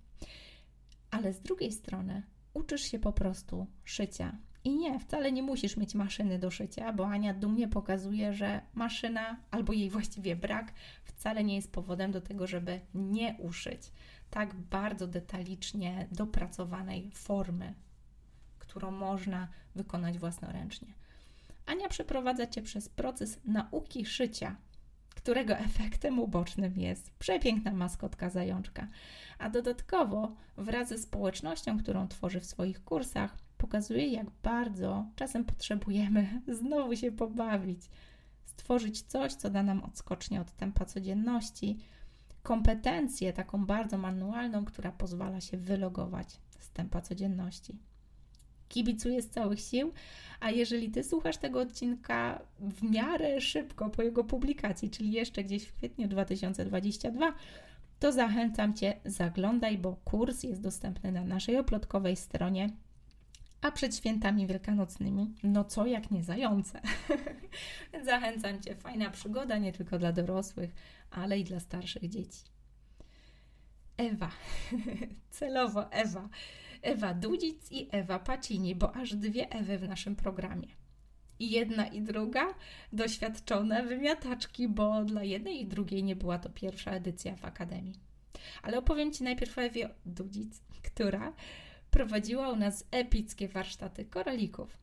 S1: Ale z drugiej strony uczysz się po prostu szycia i nie, wcale nie musisz mieć maszyny do szycia, bo Ania dumnie pokazuje, że maszyna albo jej właściwie brak wcale nie jest powodem do tego, żeby nie uszyć tak bardzo detalicznie dopracowanej formy, którą można wykonać własnoręcznie. Ania przeprowadza Cię przez proces nauki szycia, którego efektem ubocznym jest przepiękna maskotka zajączka, a dodatkowo wraz ze społecznością, którą tworzy w swoich kursach, pokazuje, jak bardzo czasem potrzebujemy znowu się pobawić, stworzyć coś, co da nam odskocznie od tempa codzienności, kompetencję taką bardzo manualną, która pozwala się wylogować z tempa codzienności. Kibicuję z całych sił, a jeżeli Ty słuchasz tego odcinka w miarę szybko po jego publikacji, czyli jeszcze gdzieś w kwietniu 2022, to zachęcam Cię, zaglądaj, bo kurs jest dostępny na naszej oplotkowej stronie a przed świętami wielkanocnymi, no co jak nie zające. Zachęcam Cię, fajna przygoda nie tylko dla dorosłych, ale i dla starszych dzieci. Ewa, celowo Ewa. Ewa Dudzic i Ewa Pacini, bo aż dwie Ewy w naszym programie. I jedna i druga doświadczone wymiataczki, bo dla jednej i drugiej nie była to pierwsza edycja w Akademii. Ale opowiem Ci najpierw o Ewie Dudzic, która prowadziła u nas epickie warsztaty koralików.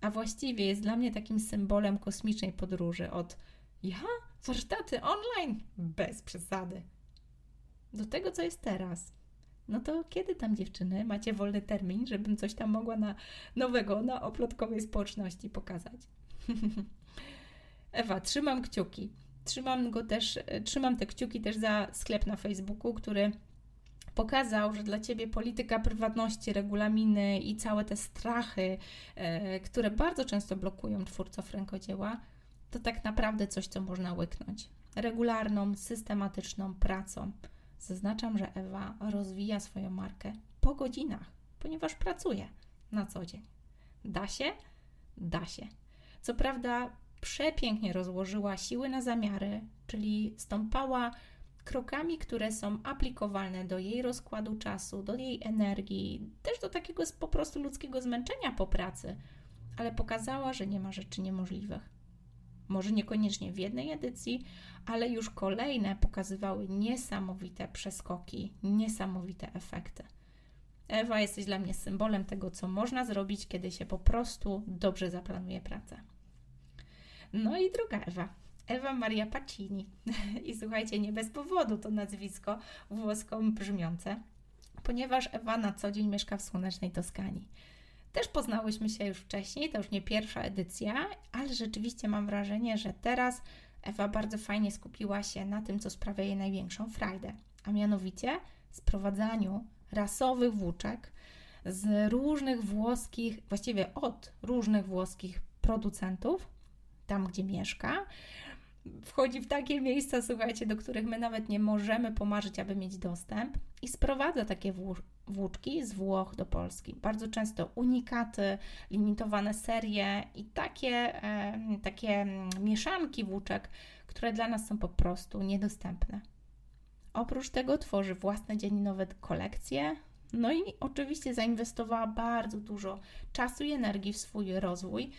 S1: A właściwie jest dla mnie takim symbolem kosmicznej podróży od ja? Warsztaty online? Bez przesady. Do tego, co jest teraz. No to kiedy tam dziewczyny macie wolny termin, żebym coś tam mogła na nowego na oplotkowej społeczności pokazać? Ewa, trzymam kciuki. Trzymam go też, trzymam te kciuki też za sklep na Facebooku, który pokazał, że dla ciebie polityka prywatności, regulaminy i całe te strachy, e, które bardzo często blokują twórców rękodzieła, to tak naprawdę coś, co można łyknąć. Regularną, systematyczną pracą. Zaznaczam, że Ewa rozwija swoją markę po godzinach, ponieważ pracuje na co dzień. Da się? Da się. Co prawda, przepięknie rozłożyła siły na zamiary, czyli stąpała krokami, które są aplikowalne do jej rozkładu czasu, do jej energii, też do takiego po prostu ludzkiego zmęczenia po pracy, ale pokazała, że nie ma rzeczy niemożliwych. Może niekoniecznie w jednej edycji, ale już kolejne pokazywały niesamowite przeskoki, niesamowite efekty. Ewa, jesteś dla mnie symbolem tego, co można zrobić, kiedy się po prostu dobrze zaplanuje pracę. No i druga Ewa, Ewa Maria Pacini. I słuchajcie, nie bez powodu to nazwisko włosko brzmiące, ponieważ Ewa na co dzień mieszka w słonecznej Toskanii. Też poznałyśmy się już wcześniej, to już nie pierwsza edycja, ale rzeczywiście mam wrażenie, że teraz Ewa bardzo fajnie skupiła się na tym, co sprawia jej największą frajdę, a mianowicie sprowadzaniu rasowych włóczek z różnych włoskich, właściwie od różnych włoskich producentów, tam gdzie mieszka. Wchodzi w takie miejsca, słuchajcie, do których my nawet nie możemy pomarzyć, aby mieć dostęp, i sprowadza takie włóczki z Włoch do Polski. Bardzo często unikaty, limitowane serie i takie, takie mieszanki włóczek, które dla nas są po prostu niedostępne. Oprócz tego tworzy własne dzienninowe kolekcje, no i oczywiście zainwestowała bardzo dużo czasu i energii w swój rozwój.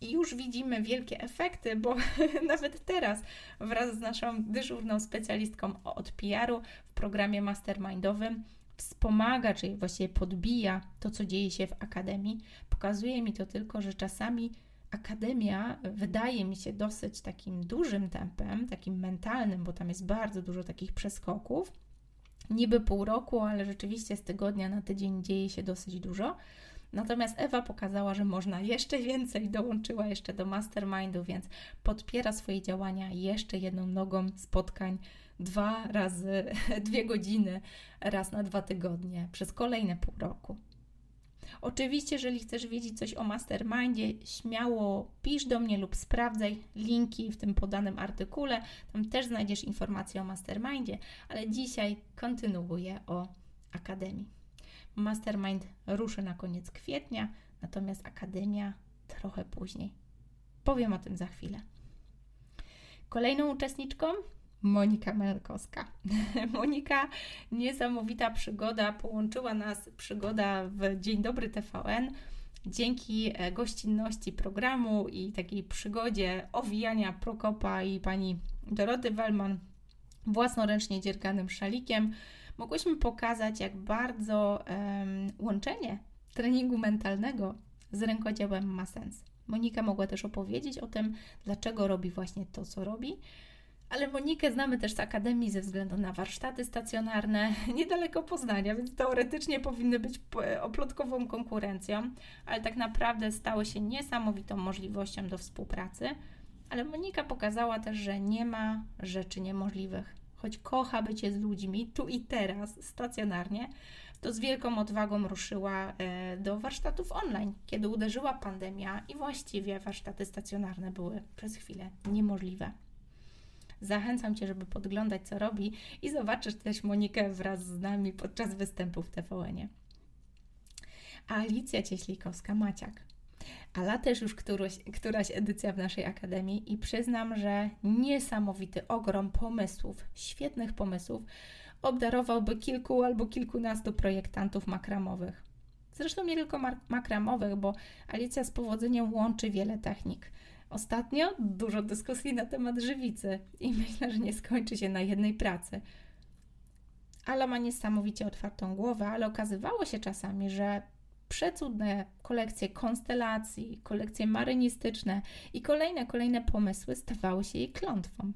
S1: I już widzimy wielkie efekty, bo nawet teraz wraz z naszą dyżurną specjalistką od PR-u w programie mastermindowym wspomaga, czyli właściwie podbija to, co dzieje się w akademii. Pokazuje mi to tylko, że czasami akademia wydaje mi się dosyć takim dużym tempem, takim mentalnym, bo tam jest bardzo dużo takich przeskoków. Niby pół roku, ale rzeczywiście z tygodnia na tydzień dzieje się dosyć dużo. Natomiast Ewa pokazała, że można jeszcze więcej, dołączyła jeszcze do mastermindu, więc podpiera swoje działania jeszcze jedną nogą spotkań dwa razy, dwie godziny, raz na dwa tygodnie przez kolejne pół roku. Oczywiście, jeżeli chcesz wiedzieć coś o mastermindzie, śmiało pisz do mnie lub sprawdzaj linki w tym podanym artykule. Tam też znajdziesz informacje o mastermindzie, ale dzisiaj kontynuuję o akademii. Mastermind ruszy na koniec kwietnia, natomiast akademia trochę później. Powiem o tym za chwilę. Kolejną uczestniczką Monika Melkowska. Monika, niesamowita przygoda, połączyła nas przygoda w Dzień Dobry TVN. Dzięki e, gościnności programu i takiej przygodzie owijania Prokopa i pani Doroty Wellman własnoręcznie dzierganym szalikiem, mogłyśmy pokazać, jak bardzo um, łączenie treningu mentalnego z rękodziełem ma sens. Monika mogła też opowiedzieć o tym, dlaczego robi właśnie to, co robi ale Monikę znamy też z Akademii ze względu na warsztaty stacjonarne niedaleko Poznania, więc teoretycznie powinny być oplotkową konkurencją, ale tak naprawdę stały się niesamowitą możliwością do współpracy. Ale Monika pokazała też, że nie ma rzeczy niemożliwych. Choć kocha bycie z ludźmi tu i teraz, stacjonarnie, to z wielką odwagą ruszyła e, do warsztatów online, kiedy uderzyła pandemia i właściwie warsztaty stacjonarne były przez chwilę niemożliwe. Zachęcam Cię, żeby podglądać, co robi i zobaczysz też Monikę wraz z nami podczas występu w TVN-ie. Alicja Cieślikowska-Maciak. Ale też już któraś, któraś edycja w naszej akademii i przyznam, że niesamowity ogrom pomysłów, świetnych pomysłów obdarowałby kilku albo kilkunastu projektantów makramowych. Zresztą nie tylko makramowych, bo Alicja z powodzeniem łączy wiele technik. Ostatnio dużo dyskusji na temat żywicy i myślę, że nie skończy się na jednej pracy. Ala ma niesamowicie otwartą głowę, ale okazywało się czasami, że przecudne kolekcje konstelacji, kolekcje marynistyczne i kolejne, kolejne pomysły stawały się jej klątwą.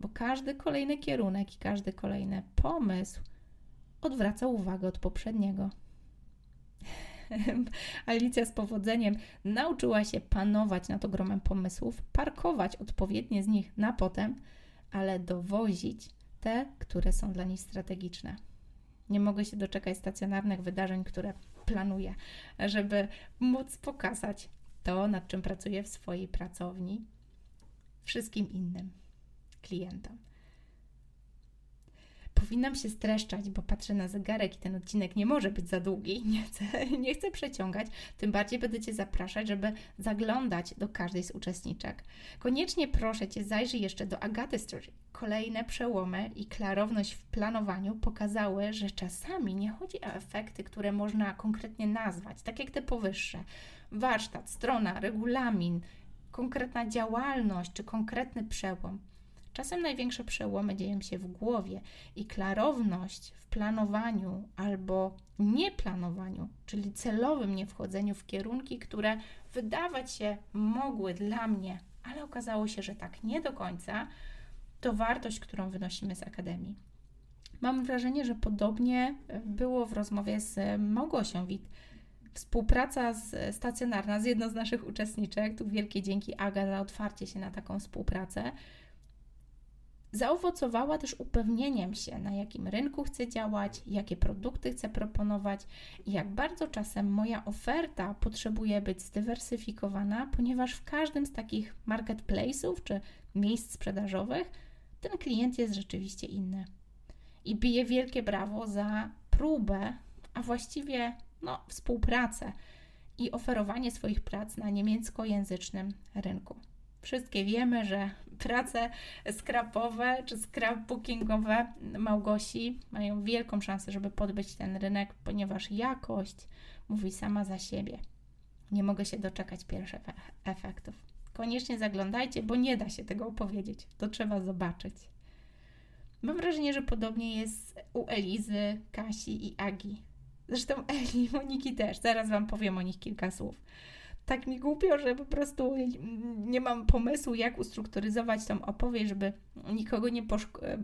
S1: Bo każdy kolejny kierunek i każdy kolejny pomysł odwracał uwagę od poprzedniego. Alicja z powodzeniem nauczyła się panować nad ogromem pomysłów, parkować odpowiednie z nich na potem, ale dowozić te, które są dla niej strategiczne. Nie mogę się doczekać stacjonarnych wydarzeń, które planuję, żeby móc pokazać to, nad czym pracuję w swojej pracowni, wszystkim innym klientom powinnam się streszczać, bo patrzę na zegarek i ten odcinek nie może być za długi, nie chcę, nie chcę przeciągać, tym bardziej będę Cię zapraszać, żeby zaglądać do każdej z uczestniczek. Koniecznie proszę Cię, zajrzyj jeszcze do Agaty Story. Kolejne przełomy i klarowność w planowaniu pokazały, że czasami nie chodzi o efekty, które można konkretnie nazwać, tak jak te powyższe. Warsztat, strona, regulamin, konkretna działalność czy konkretny przełom. Czasem największe przełomy dzieją się w głowie i klarowność w planowaniu albo nieplanowaniu, czyli celowym niewchodzeniu w kierunki, które wydawać się mogły dla mnie, ale okazało się, że tak nie do końca, to wartość, którą wynosimy z akademii. Mam wrażenie, że podobnie było w rozmowie z Małgosią Wit. Współpraca z, stacjonarna z jedną z naszych uczestniczek, tu wielkie dzięki Aga za otwarcie się na taką współpracę, zaowocowała też upewnieniem się, na jakim rynku chcę działać, jakie produkty chcę proponować i jak bardzo czasem moja oferta potrzebuje być zdywersyfikowana, ponieważ w każdym z takich marketplace'ów czy miejsc sprzedażowych ten klient jest rzeczywiście inny. I bije wielkie brawo za próbę, a właściwie no, współpracę i oferowanie swoich prac na niemieckojęzycznym rynku. Wszystkie wiemy, że prace skrapowe czy scrapbookingowe Małgosi mają wielką szansę, żeby podbyć ten rynek, ponieważ jakość mówi sama za siebie. Nie mogę się doczekać pierwszych efektów. Koniecznie zaglądajcie, bo nie da się tego opowiedzieć. To trzeba zobaczyć. Mam wrażenie, że podobnie jest u Elizy, Kasi i Agi. Zresztą Eli i Moniki też. Zaraz Wam powiem o nich kilka słów tak mi głupio, że po prostu nie mam pomysłu, jak ustrukturyzować tą opowieść, żeby nikogo nie,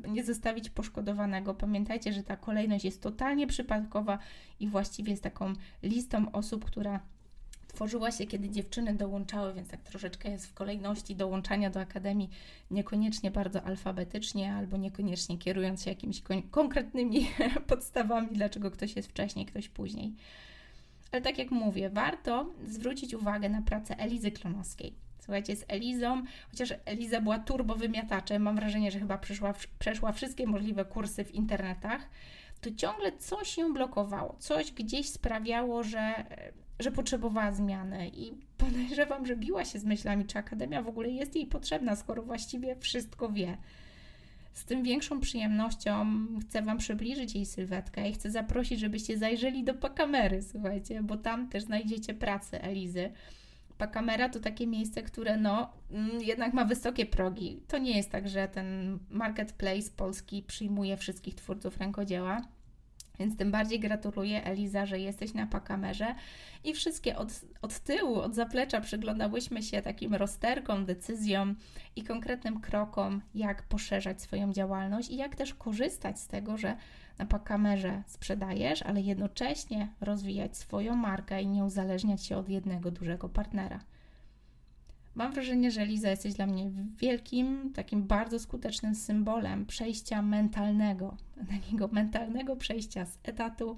S1: nie zostawić poszkodowanego. Pamiętajcie, że ta kolejność jest totalnie przypadkowa i właściwie jest taką listą osób, która tworzyła się, kiedy dziewczyny dołączały, więc tak troszeczkę jest w kolejności dołączania do akademii, niekoniecznie bardzo alfabetycznie, albo niekoniecznie kierując się jakimiś konkretnymi podstawami, dlaczego ktoś jest wcześniej, ktoś później. Ale tak jak mówię, warto zwrócić uwagę na pracę Elizy Klonowskiej. Słuchajcie, z Elizą, chociaż Eliza była turbowymiataczem, mam wrażenie, że chyba przeszła, przeszła wszystkie możliwe kursy w internetach, to ciągle coś ją blokowało, coś gdzieś sprawiało, że, że potrzebowała zmiany i podejrzewam, że biła się z myślami, czy Akademia w ogóle jest jej potrzebna, skoro właściwie wszystko wie. Z tym większą przyjemnością chcę Wam przybliżyć jej sylwetkę i chcę zaprosić, żebyście zajrzeli do Pakamery, słuchajcie, bo tam też znajdziecie pracę Elizy. Pakamera to takie miejsce, które no mm, jednak ma wysokie progi. To nie jest tak, że ten marketplace polski przyjmuje wszystkich twórców rękodzieła. Więc tym bardziej gratuluję Eliza, że jesteś na pakamerze i wszystkie od, od tyłu, od zaplecza przyglądałyśmy się takim rozterkom, decyzjom i konkretnym krokom, jak poszerzać swoją działalność i jak też korzystać z tego, że na pakamerze sprzedajesz, ale jednocześnie rozwijać swoją markę i nie uzależniać się od jednego dużego partnera. Mam wrażenie, że Liza jesteś dla mnie wielkim, takim bardzo skutecznym symbolem przejścia mentalnego, takiego mentalnego przejścia z etatu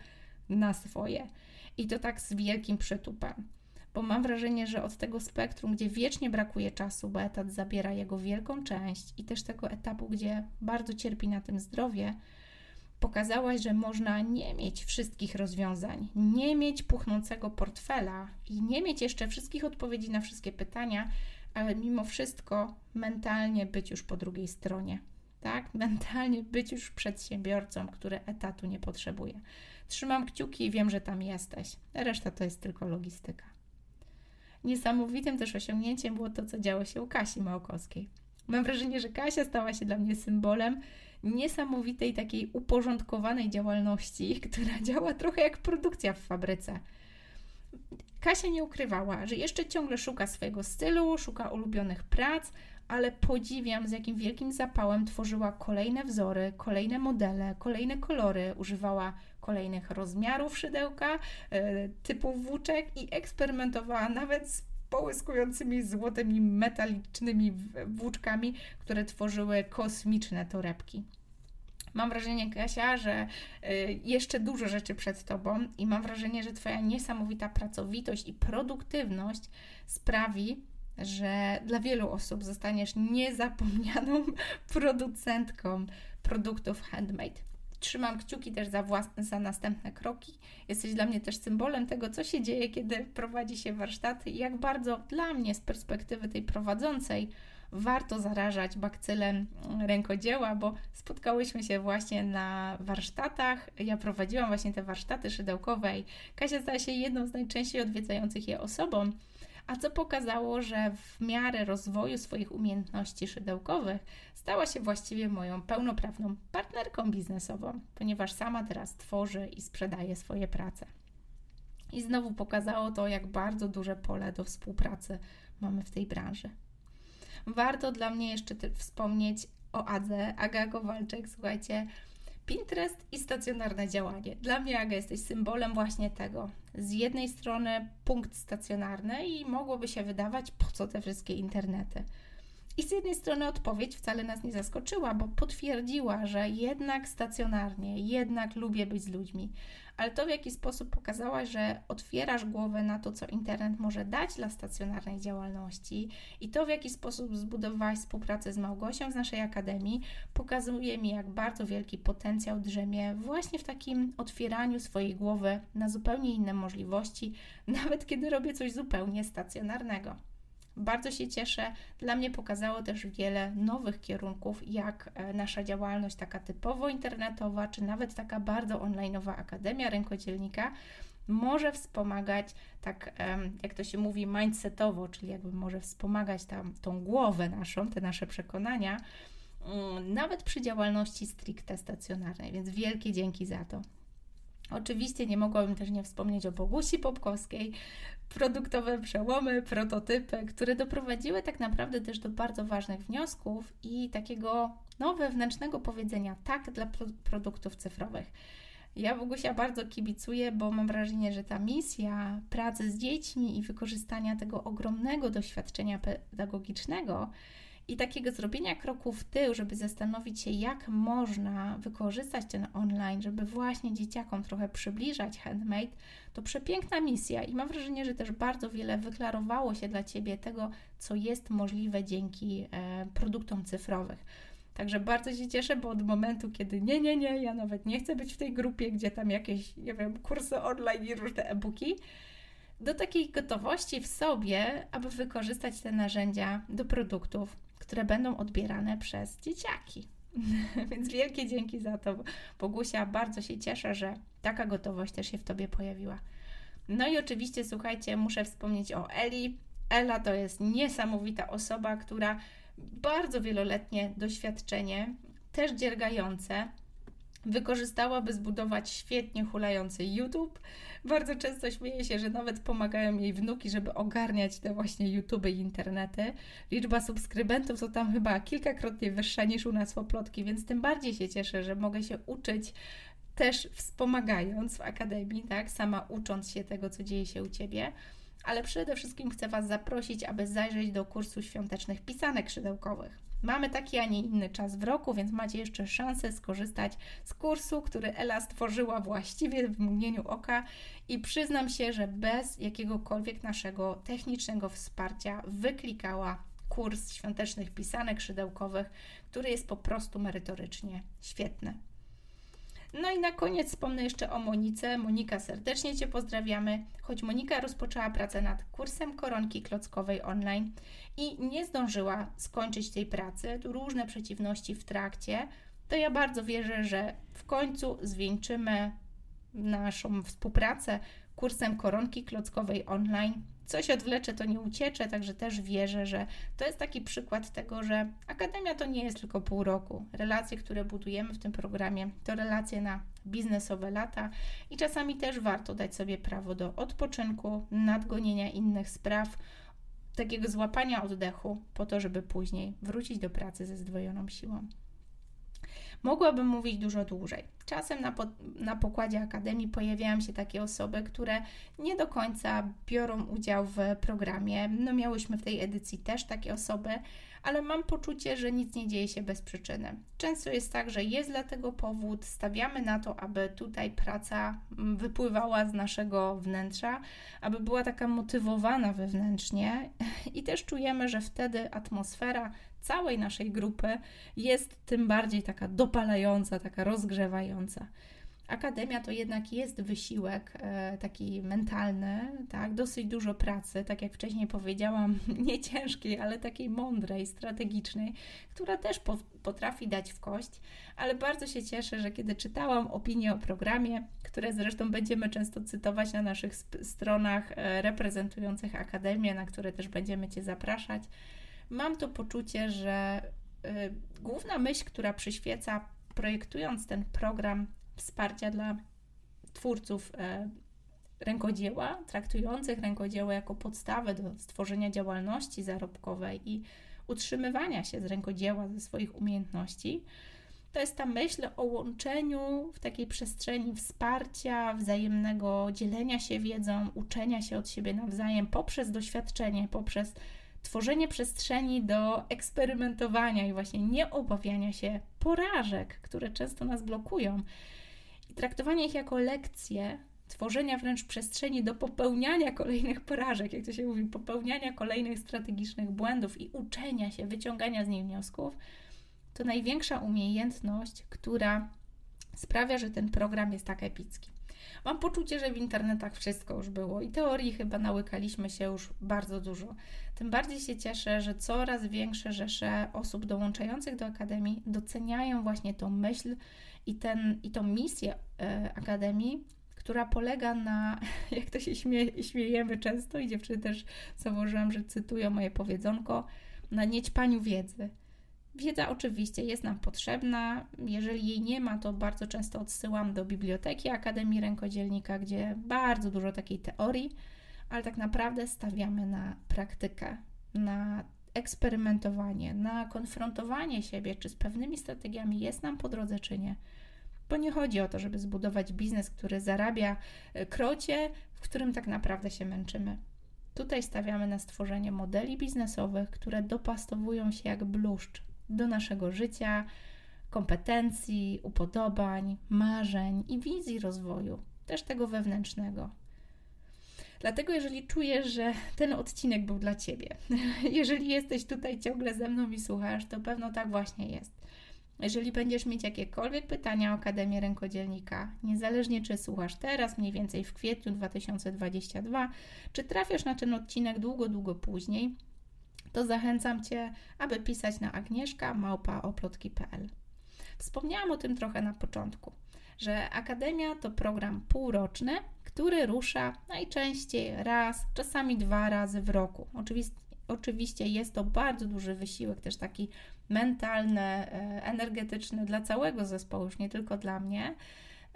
S1: na swoje. I to tak z wielkim przytupem. Bo mam wrażenie, że od tego spektrum, gdzie wiecznie brakuje czasu, bo etat zabiera jego wielką część, i też tego etapu, gdzie bardzo cierpi na tym zdrowie, pokazałaś, że można nie mieć wszystkich rozwiązań, nie mieć puchnącego portfela i nie mieć jeszcze wszystkich odpowiedzi na wszystkie pytania, ale mimo wszystko mentalnie być już po drugiej stronie. Tak, mentalnie być już przedsiębiorcą, który etatu nie potrzebuje. Trzymam kciuki i wiem, że tam jesteś. Reszta to jest tylko logistyka. Niesamowitym też osiągnięciem było to, co działo się u Kasi Małkowskiej. Mam wrażenie, że Kasia stała się dla mnie symbolem niesamowitej takiej uporządkowanej działalności, która działa trochę jak produkcja w fabryce. Kasia nie ukrywała, że jeszcze ciągle szuka swojego stylu, szuka ulubionych prac, ale podziwiam, z jakim wielkim zapałem tworzyła kolejne wzory, kolejne modele, kolejne kolory, używała kolejnych rozmiarów szydełka, e, typów włóczek i eksperymentowała nawet z połyskującymi złotymi metalicznymi włóczkami, które tworzyły kosmiczne torebki. Mam wrażenie, Kasia, że y, jeszcze dużo rzeczy przed Tobą i mam wrażenie, że Twoja niesamowita pracowitość i produktywność sprawi, że dla wielu osób zostaniesz niezapomnianą producentką produktów handmade. Trzymam kciuki też za, za następne kroki. Jesteś dla mnie też symbolem tego, co się dzieje, kiedy prowadzi się warsztaty i jak bardzo dla mnie z perspektywy tej prowadzącej warto zarażać bakcylem rękodzieła, bo spotkałyśmy się właśnie na warsztatach. Ja prowadziłam właśnie te warsztaty szydełkowe i Kasia stała się jedną z najczęściej odwiedzających je osobą. A co pokazało, że w miarę rozwoju swoich umiejętności szydełkowych stała się właściwie moją pełnoprawną partnerką biznesową, ponieważ sama teraz tworzy i sprzedaje swoje prace. I znowu pokazało to, jak bardzo duże pole do współpracy mamy w tej branży. Warto dla mnie jeszcze wspomnieć o Adze, Aga Kowalczyk, słuchajcie, Pinterest i stacjonarne działanie. Dla mnie, Aga, jesteś symbolem właśnie tego. Z jednej strony punkt stacjonarny i mogłoby się wydawać, po co te wszystkie internety. I z jednej strony odpowiedź wcale nas nie zaskoczyła, bo potwierdziła, że jednak stacjonarnie, jednak lubię być z ludźmi. Ale to, w jaki sposób pokazałaś, że otwierasz głowę na to, co internet może dać dla stacjonarnej działalności, i to, w jaki sposób zbudowałaś współpracę z Małgosią z naszej akademii, pokazuje mi, jak bardzo wielki potencjał drzemie właśnie w takim otwieraniu swojej głowy na zupełnie inne możliwości, nawet kiedy robię coś zupełnie stacjonarnego. Bardzo się cieszę. Dla mnie pokazało też wiele nowych kierunków, jak e, nasza działalność taka typowo internetowa, czy nawet taka bardzo onlineowa Akademia Rękodzielnika może wspomagać, tak jak to się mówi, mindsetowo, czyli jakby może wspomagać tam tą głowę naszą, te nasze przekonania, mm, nawet przy działalności stricte stacjonarnej, więc wielkie dzięki za to. Oczywiście nie mogłabym też nie wspomnieć o Bogusi Popkowskiej, produktowe przełomy, prototypy, które doprowadziły tak naprawdę też do bardzo ważnych wniosków i takiego no, wewnętrznego powiedzenia tak dla produktów cyfrowych. Ja Bogusia bardzo kibicuję, bo mam wrażenie, że ta misja pracy z dziećmi i wykorzystania tego ogromnego doświadczenia pedagogicznego i takiego zrobienia kroku w tył, żeby zastanowić się, jak można wykorzystać ten online, żeby właśnie dzieciakom trochę przybliżać handmade, to przepiękna misja i mam wrażenie, że też bardzo wiele wyklarowało się dla Ciebie tego, co jest możliwe dzięki e, produktom cyfrowych. Także bardzo się cieszę, bo od momentu, kiedy nie, nie, nie, ja nawet nie chcę być w tej grupie, gdzie tam jakieś, nie wiem, kursy online i różne e-booki, do takiej gotowości w sobie, aby wykorzystać te narzędzia do produktów, które będą odbierane przez dzieciaki. Więc wielkie dzięki za to, Bogusia. Bardzo się cieszę, że taka gotowość też się w Tobie pojawiła. No i oczywiście, słuchajcie, muszę wspomnieć o Eli. Ela to jest niesamowita osoba, która bardzo wieloletnie doświadczenie, też dziergające, wykorzystałaby zbudować świetnie hulający YouTube. Bardzo często śmieję się, że nawet pomagają jej wnuki, żeby ogarniać te właśnie YouTube i internety. Liczba subskrybentów to tam chyba kilkakrotnie wyższa niż u nas w Oplotki, więc tym bardziej się cieszę, że mogę się uczyć też wspomagając w akademii, tak, sama ucząc się tego, co dzieje się u Ciebie ale przede wszystkim chcę Was zaprosić, aby zajrzeć do kursu świątecznych pisanek szydełkowych. Mamy taki, a nie inny czas w roku, więc macie jeszcze szansę skorzystać z kursu, który Ela stworzyła właściwie w mgnieniu oka i przyznam się, że bez jakiegokolwiek naszego technicznego wsparcia wyklikała kurs świątecznych pisanek szydełkowych, który jest po prostu merytorycznie świetny. No i na koniec wspomnę jeszcze o Monice. Monika, serdecznie Cię pozdrawiamy. Choć Monika rozpoczęła pracę nad kursem koronki klockowej online i nie zdążyła skończyć tej pracy, tu różne przeciwności w trakcie, to ja bardzo wierzę, że w końcu zwieńczymy naszą współpracę kursem koronki klockowej online coś odwlecze, to nie uciecze, także też wierzę, że to jest taki przykład tego, że akademia to nie jest tylko pół roku. Relacje, które budujemy w tym programie, to relacje na biznesowe lata i czasami też warto dać sobie prawo do odpoczynku, nadgonienia innych spraw, takiego złapania oddechu, po to, żeby później wrócić do pracy ze zdwojoną siłą. Mogłabym mówić dużo dłużej. Czasem na, po, na pokładzie akademii pojawiają się takie osoby, które nie do końca biorą udział w programie. No, miałyśmy w tej edycji też takie osoby, ale mam poczucie, że nic nie dzieje się bez przyczyny. Często jest tak, że jest dla tego powód, stawiamy na to, aby tutaj praca mm, wypływała z naszego wnętrza, aby była taka motywowana wewnętrznie i też czujemy, że wtedy atmosfera całej naszej grupy jest tym bardziej taka dopalająca, taka rozgrzewająca. Akademia to jednak jest wysiłek e, taki mentalny, tak? dosyć dużo pracy, tak jak wcześniej powiedziałam, nie ciężkiej, ale takiej mądrej, strategicznej, która też po, potrafi dać w kość, ale bardzo się cieszę, że kiedy czytałam opinie o programie, które zresztą będziemy często cytować na naszych stronach e, reprezentujących Akademię, na które też będziemy Cię zapraszać, mam to poczucie, że y, główna myśl, która przyświeca projektując ten program wsparcia dla twórców e, rękodzieła, traktujących rękodzieło jako podstawę do stworzenia działalności zarobkowej i utrzymywania się z rękodzieła, ze swoich umiejętności, to jest ta myśl o łączeniu w takiej przestrzeni wsparcia, wzajemnego dzielenia się wiedzą, uczenia się od siebie nawzajem poprzez doświadczenie, poprzez tworzenie przestrzeni do eksperymentowania i właśnie nie obawiania się porażek, które często nas blokują. I traktowanie ich jako lekcje, tworzenia wręcz przestrzeni do popełniania kolejnych porażek, jak to się mówi, popełniania kolejnych strategicznych błędów i uczenia się, wyciągania z nich wniosków, to największa umiejętność, która sprawia, że ten program jest tak epicki. Mam poczucie, że w internetach wszystko już było i teorii chyba nałykaliśmy się już bardzo dużo. Tym bardziej się cieszę, że coraz większe rzesze osób dołączających do Akademii doceniają właśnie tą myśl i, ten, i tą misję e, Akademii, która polega na, jak to się śmie, śmiejemy często i dziewczyny też zauważyłam, że cytują moje powiedzonko, na niećpaniu wiedzy. Wiedza oczywiście jest nam potrzebna. Jeżeli jej nie ma, to bardzo często odsyłam do biblioteki Akademii Rękodzielnika, gdzie bardzo dużo takiej teorii, ale tak naprawdę stawiamy na praktykę, na eksperymentowanie, na konfrontowanie siebie, czy z pewnymi strategiami jest nam po drodze, czy nie. Bo nie chodzi o to, żeby zbudować biznes, który zarabia e, krocie, w którym tak naprawdę się męczymy. Tutaj stawiamy na stworzenie modeli biznesowych, które dopastowują się jak bluszcz do naszego życia, kompetencji, upodobań, marzeń i wizji rozwoju, też tego wewnętrznego. Dlatego, jeżeli czujesz, że ten odcinek był dla Ciebie, jeżeli jesteś tutaj ciągle ze mną i słuchasz, to pewno tak właśnie jest. Jeżeli będziesz mieć jakiekolwiek pytania o Akademię Rękodzielnika, niezależnie czy słuchasz teraz, mniej więcej w kwietniu 2022, czy trafiasz na ten odcinek długo, długo później, to zachęcam Cię, aby pisać na agnieszka małpaoplotki.pl. Wspomniałam o tym trochę na początku, że Akademia to program półroczny, który rusza najczęściej raz, czasami dwa razy w roku. Oczywiście, oczywiście jest to bardzo duży wysiłek, też taki mentalny, e, energetyczny dla całego zespołu, już nie tylko dla mnie.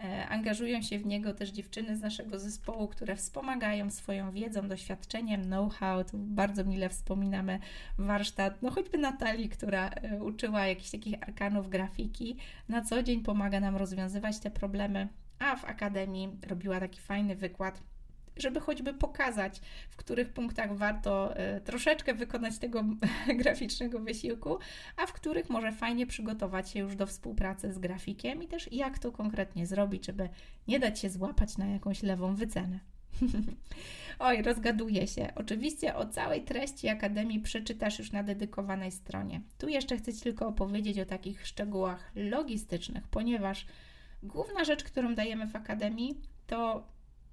S1: E, angażują się w niego też dziewczyny z naszego zespołu, które wspomagają swoją wiedzą, doświadczeniem, know-how. Tu bardzo mile wspominamy warsztat, no choćby Natalii, która e, uczyła jakichś takich arkanów grafiki. Na co dzień pomaga nam rozwiązywać te problemy, a w akademii robiła taki fajny wykład żeby choćby pokazać, w których punktach warto e, troszeczkę wykonać tego graficznego wysiłku, a w których może fajnie przygotować się już do współpracy z grafikiem i też jak to konkretnie zrobić, żeby nie dać się złapać na jakąś lewą wycenę. Oj, rozgaduję się. Oczywiście o całej treści Akademii przeczytasz już na dedykowanej stronie. Tu jeszcze chcę Ci tylko opowiedzieć o takich szczegółach logistycznych, ponieważ główna rzecz, którą dajemy w Akademii, to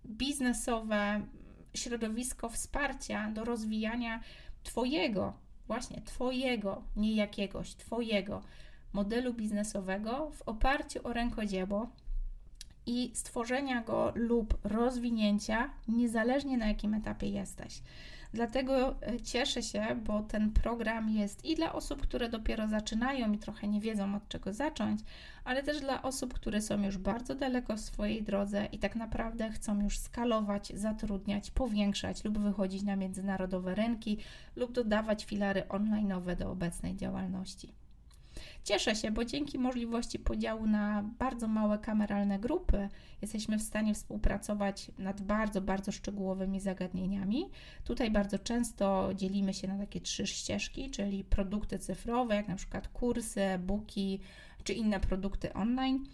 S1: biznesowe środowisko wsparcia do rozwijania Twojego, właśnie Twojego, nie jakiegoś, Twojego modelu biznesowego w oparciu o rękodzieło i stworzenia go lub rozwinięcia, niezależnie na jakim etapie jesteś. Dlatego e, cieszę się, bo ten program jest i dla osób, które dopiero zaczynają i trochę nie wiedzą od czego zacząć, ale też dla osób, które są już bardzo daleko w swojej drodze i tak naprawdę chcą już skalować, zatrudniać, powiększać lub wychodzić na międzynarodowe rynki lub dodawać filary online'owe do obecnej działalności. Cieszę się, bo dzięki możliwości podziału na bardzo małe kameralne grupy jesteśmy w stanie współpracować nad bardzo, bardzo szczegółowymi zagadnieniami. Tutaj bardzo często dzielimy się na takie trzy ścieżki, czyli produkty cyfrowe, jak na przykład kursy, e-booki czy inne produkty online,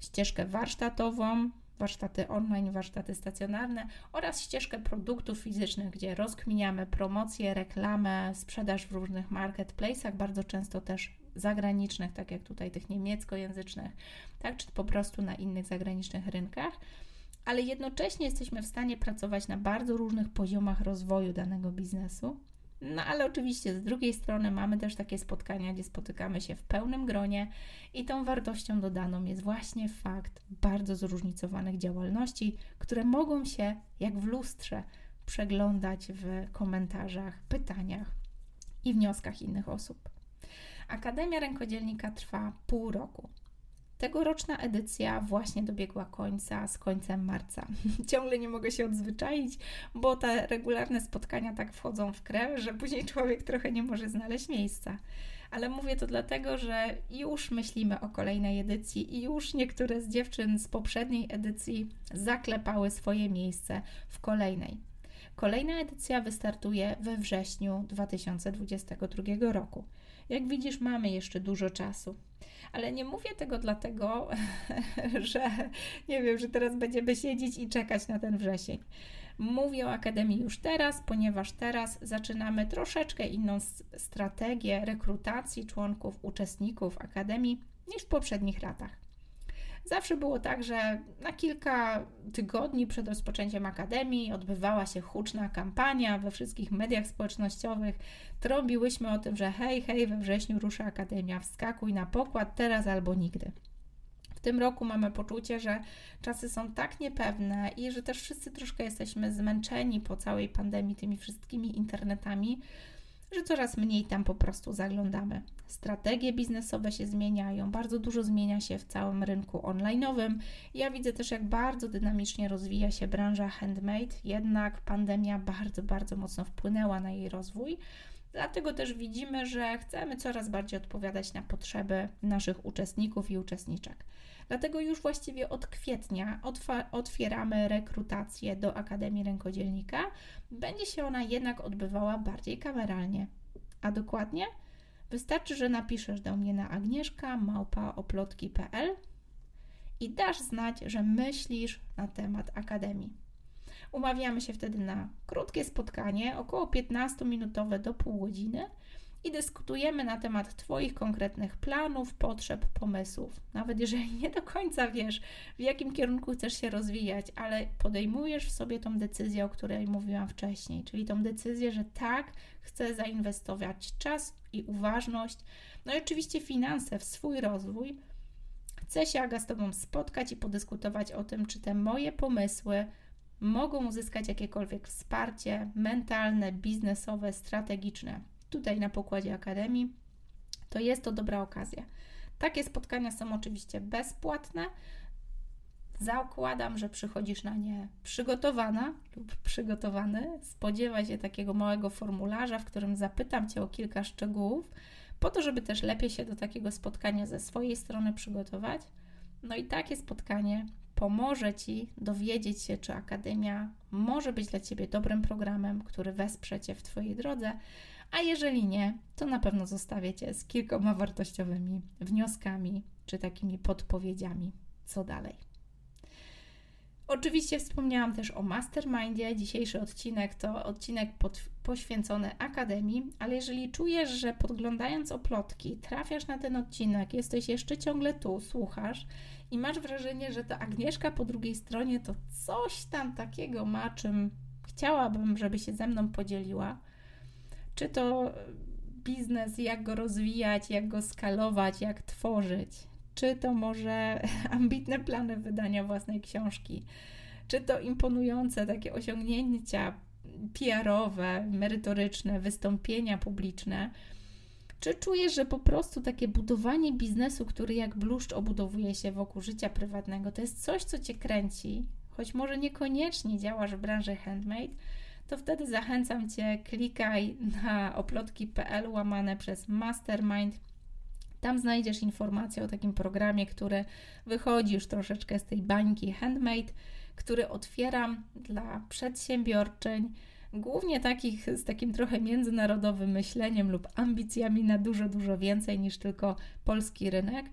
S1: ścieżkę warsztatową, warsztaty online, warsztaty stacjonarne oraz ścieżkę produktów fizycznych, gdzie rozkminiamy promocję, reklamę, sprzedaż w różnych marketplace'ach, bardzo często też zagranicznych, tak jak tutaj tych niemieckojęzycznych, tak, czy po prostu na innych zagranicznych rynkach, ale jednocześnie jesteśmy w stanie pracować na bardzo różnych poziomach rozwoju danego biznesu. No ale oczywiście z drugiej strony mamy też takie spotkania, gdzie spotykamy się w pełnym gronie i tą wartością dodaną jest właśnie fakt bardzo zróżnicowanych działalności, które mogą się jak w lustrze przeglądać w komentarzach, pytaniach i wnioskach innych osób. Akademia Rękodzielnika trwa pół roku. Tegoroczna edycja właśnie dobiegła końca z końcem marca. Ciągle nie mogę się odzwyczaić, bo te regularne spotkania tak wchodzą w krew, że później człowiek trochę nie może znaleźć miejsca. Ale mówię to dlatego, że już myślimy o kolejnej edycji i już niektóre z dziewczyn z poprzedniej edycji zaklepały swoje miejsce w kolejnej. Kolejna edycja wystartuje we wrześniu 2022 roku. Jak widzisz, mamy jeszcze dużo czasu. Ale nie mówię tego dlatego, że nie wiem, że teraz będziemy siedzieć i czekać na ten wrzesień. Mówię o Akademii już teraz, ponieważ teraz zaczynamy troszeczkę inną strategię rekrutacji członków, uczestników Akademii niż w poprzednich latach. Zawsze było tak, że na kilka tygodni przed rozpoczęciem akademii odbywała się huczna kampania we wszystkich mediach społecznościowych. Trąbiłyśmy o tym, że hej, hej, we wrześniu rusza akademia, wskakuj na pokład teraz albo nigdy. W tym roku mamy poczucie, że czasy są tak niepewne i że też wszyscy troszkę jesteśmy zmęczeni po całej pandemii tymi wszystkimi internetami, że coraz mniej tam po prostu zaglądamy. Strategie biznesowe się zmieniają, bardzo dużo zmienia się w całym rynku online'owym. Ja widzę też, jak bardzo dynamicznie rozwija się branża handmade, jednak pandemia bardzo, bardzo mocno wpłynęła na jej rozwój. Dlatego też widzimy, że chcemy coraz bardziej odpowiadać na potrzeby naszych uczestników i uczestniczek. Dlatego już właściwie od kwietnia otwieramy rekrutację do Akademii Rękodzielnika. Będzie się ona jednak odbywała bardziej kameralnie. A dokładnie? Wystarczy, że napiszesz do mnie na agnieszka.małpaoplotki.pl i dasz znać, że myślisz na temat Akademii. Umawiamy się wtedy na krótkie spotkanie, około 15-minutowe do pół godziny i dyskutujemy na temat Twoich konkretnych planów, potrzeb, pomysłów. Nawet jeżeli nie do końca wiesz, w jakim kierunku chcesz się rozwijać, ale podejmujesz w sobie tą decyzję, o której mówiłam wcześniej, czyli tą decyzję, że tak, chcę zainwestować czas i uważność, no i oczywiście finanse w swój rozwój. Chcę się, Aga, z Tobą spotkać i podyskutować o tym, czy te moje pomysły mogą uzyskać jakiekolwiek wsparcie mentalne, biznesowe, strategiczne tutaj na pokładzie Akademii, to jest to dobra okazja. Takie spotkania są oczywiście bezpłatne. Zakładam, że przychodzisz na nie przygotowana lub przygotowany. Spodziewaj się takiego małego formularza, w którym zapytam Cię o kilka szczegółów, po to, żeby też lepiej się do takiego spotkania ze swojej strony przygotować. No i takie spotkanie pomoże Ci dowiedzieć się, czy Akademia może być dla Ciebie dobrym programem, który wesprze Cię w Twojej drodze, a jeżeli nie, to na pewno zostawię Cię z kilkoma wartościowymi wnioskami czy takimi podpowiedziami, co dalej. Oczywiście wspomniałam też o mastermindzie. Dzisiejszy odcinek to odcinek pod, poświęcony Akademii, ale jeżeli czujesz, że podglądając oplotki trafiasz na ten odcinek, jesteś jeszcze ciągle tu, słuchasz i masz wrażenie, że to Agnieszka po drugiej stronie to coś tam takiego ma, czym chciałabym, żeby się ze mną podzieliła, czy to biznes, jak go rozwijać, jak go skalować, jak tworzyć, czy to może ambitne plany wydania własnej książki, czy to imponujące takie osiągnięcia PR-owe, merytoryczne, wystąpienia publiczne. Czy czujesz, że po prostu takie budowanie biznesu, który jak bluszcz obudowuje się wokół życia prywatnego, to jest coś, co cię kręci, choć może niekoniecznie działasz w branży handmade, to wtedy zachęcam Cię, klikaj na oplotki.pl łamane przez Mastermind. Tam znajdziesz informację o takim programie, który wychodzi już troszeczkę z tej bańki handmade, który otwieram dla przedsiębiorczyń, głównie takich z takim trochę międzynarodowym myśleniem lub ambicjami na dużo, dużo więcej niż tylko polski rynek,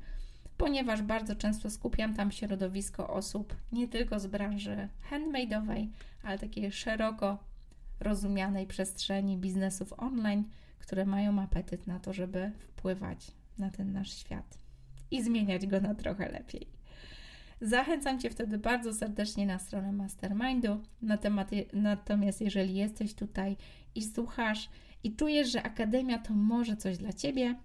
S1: ponieważ bardzo często skupiam tam środowisko osób nie tylko z branży handmade'owej, ale takiej szeroko rozumianej przestrzeni biznesów online, które mają apetyt na to, żeby wpływać na ten nasz świat i zmieniać go na trochę lepiej. Zachęcam Cię wtedy bardzo serdecznie na stronę Mastermindu. Na temat, natomiast jeżeli jesteś tutaj i słuchasz i czujesz, że Akademia to może coś dla Ciebie,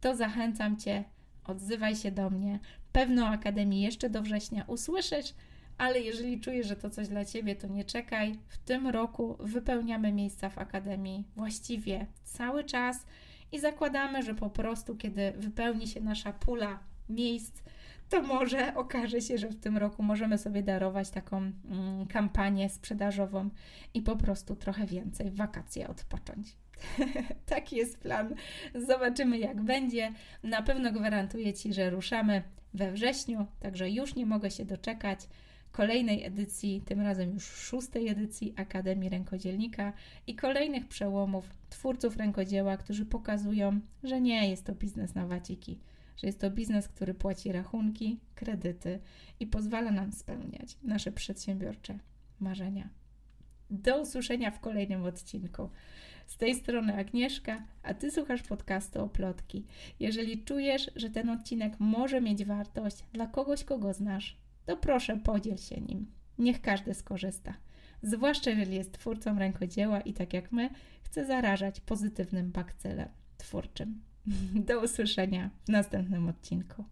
S1: to zachęcam Cię, odzywaj się do mnie. Pewno Akademii jeszcze do września usłyszysz, ale jeżeli czujesz, że to coś dla Ciebie, to nie czekaj. W tym roku wypełniamy miejsca w Akademii właściwie cały czas i zakładamy, że po prostu, kiedy wypełni się nasza pula miejsc, to może okaże się, że w tym roku możemy sobie darować taką mm, kampanię sprzedażową i po prostu trochę więcej wakacje odpocząć. Taki jest plan. Zobaczymy, jak będzie. Na pewno gwarantuję Ci, że ruszamy we wrześniu, także już nie mogę się doczekać kolejnej edycji, tym razem już szóstej edycji Akademii Rękodzielnika i kolejnych przełomów twórców rękodzieła, którzy pokazują, że nie jest to biznes na waciki, że jest to biznes, który płaci rachunki, kredyty i pozwala nam spełniać nasze przedsiębiorcze marzenia. Do usłyszenia w kolejnym odcinku. Z tej strony Agnieszka, a Ty słuchasz podcastu o plotki. Jeżeli czujesz, że ten odcinek może mieć wartość dla kogoś, kogo znasz, to proszę podziel się nim. Niech każdy skorzysta. Zwłaszcza jeżeli jest twórcą rękodzieła i tak jak my, chce zarażać pozytywnym bakcylem twórczym. Do usłyszenia w następnym odcinku.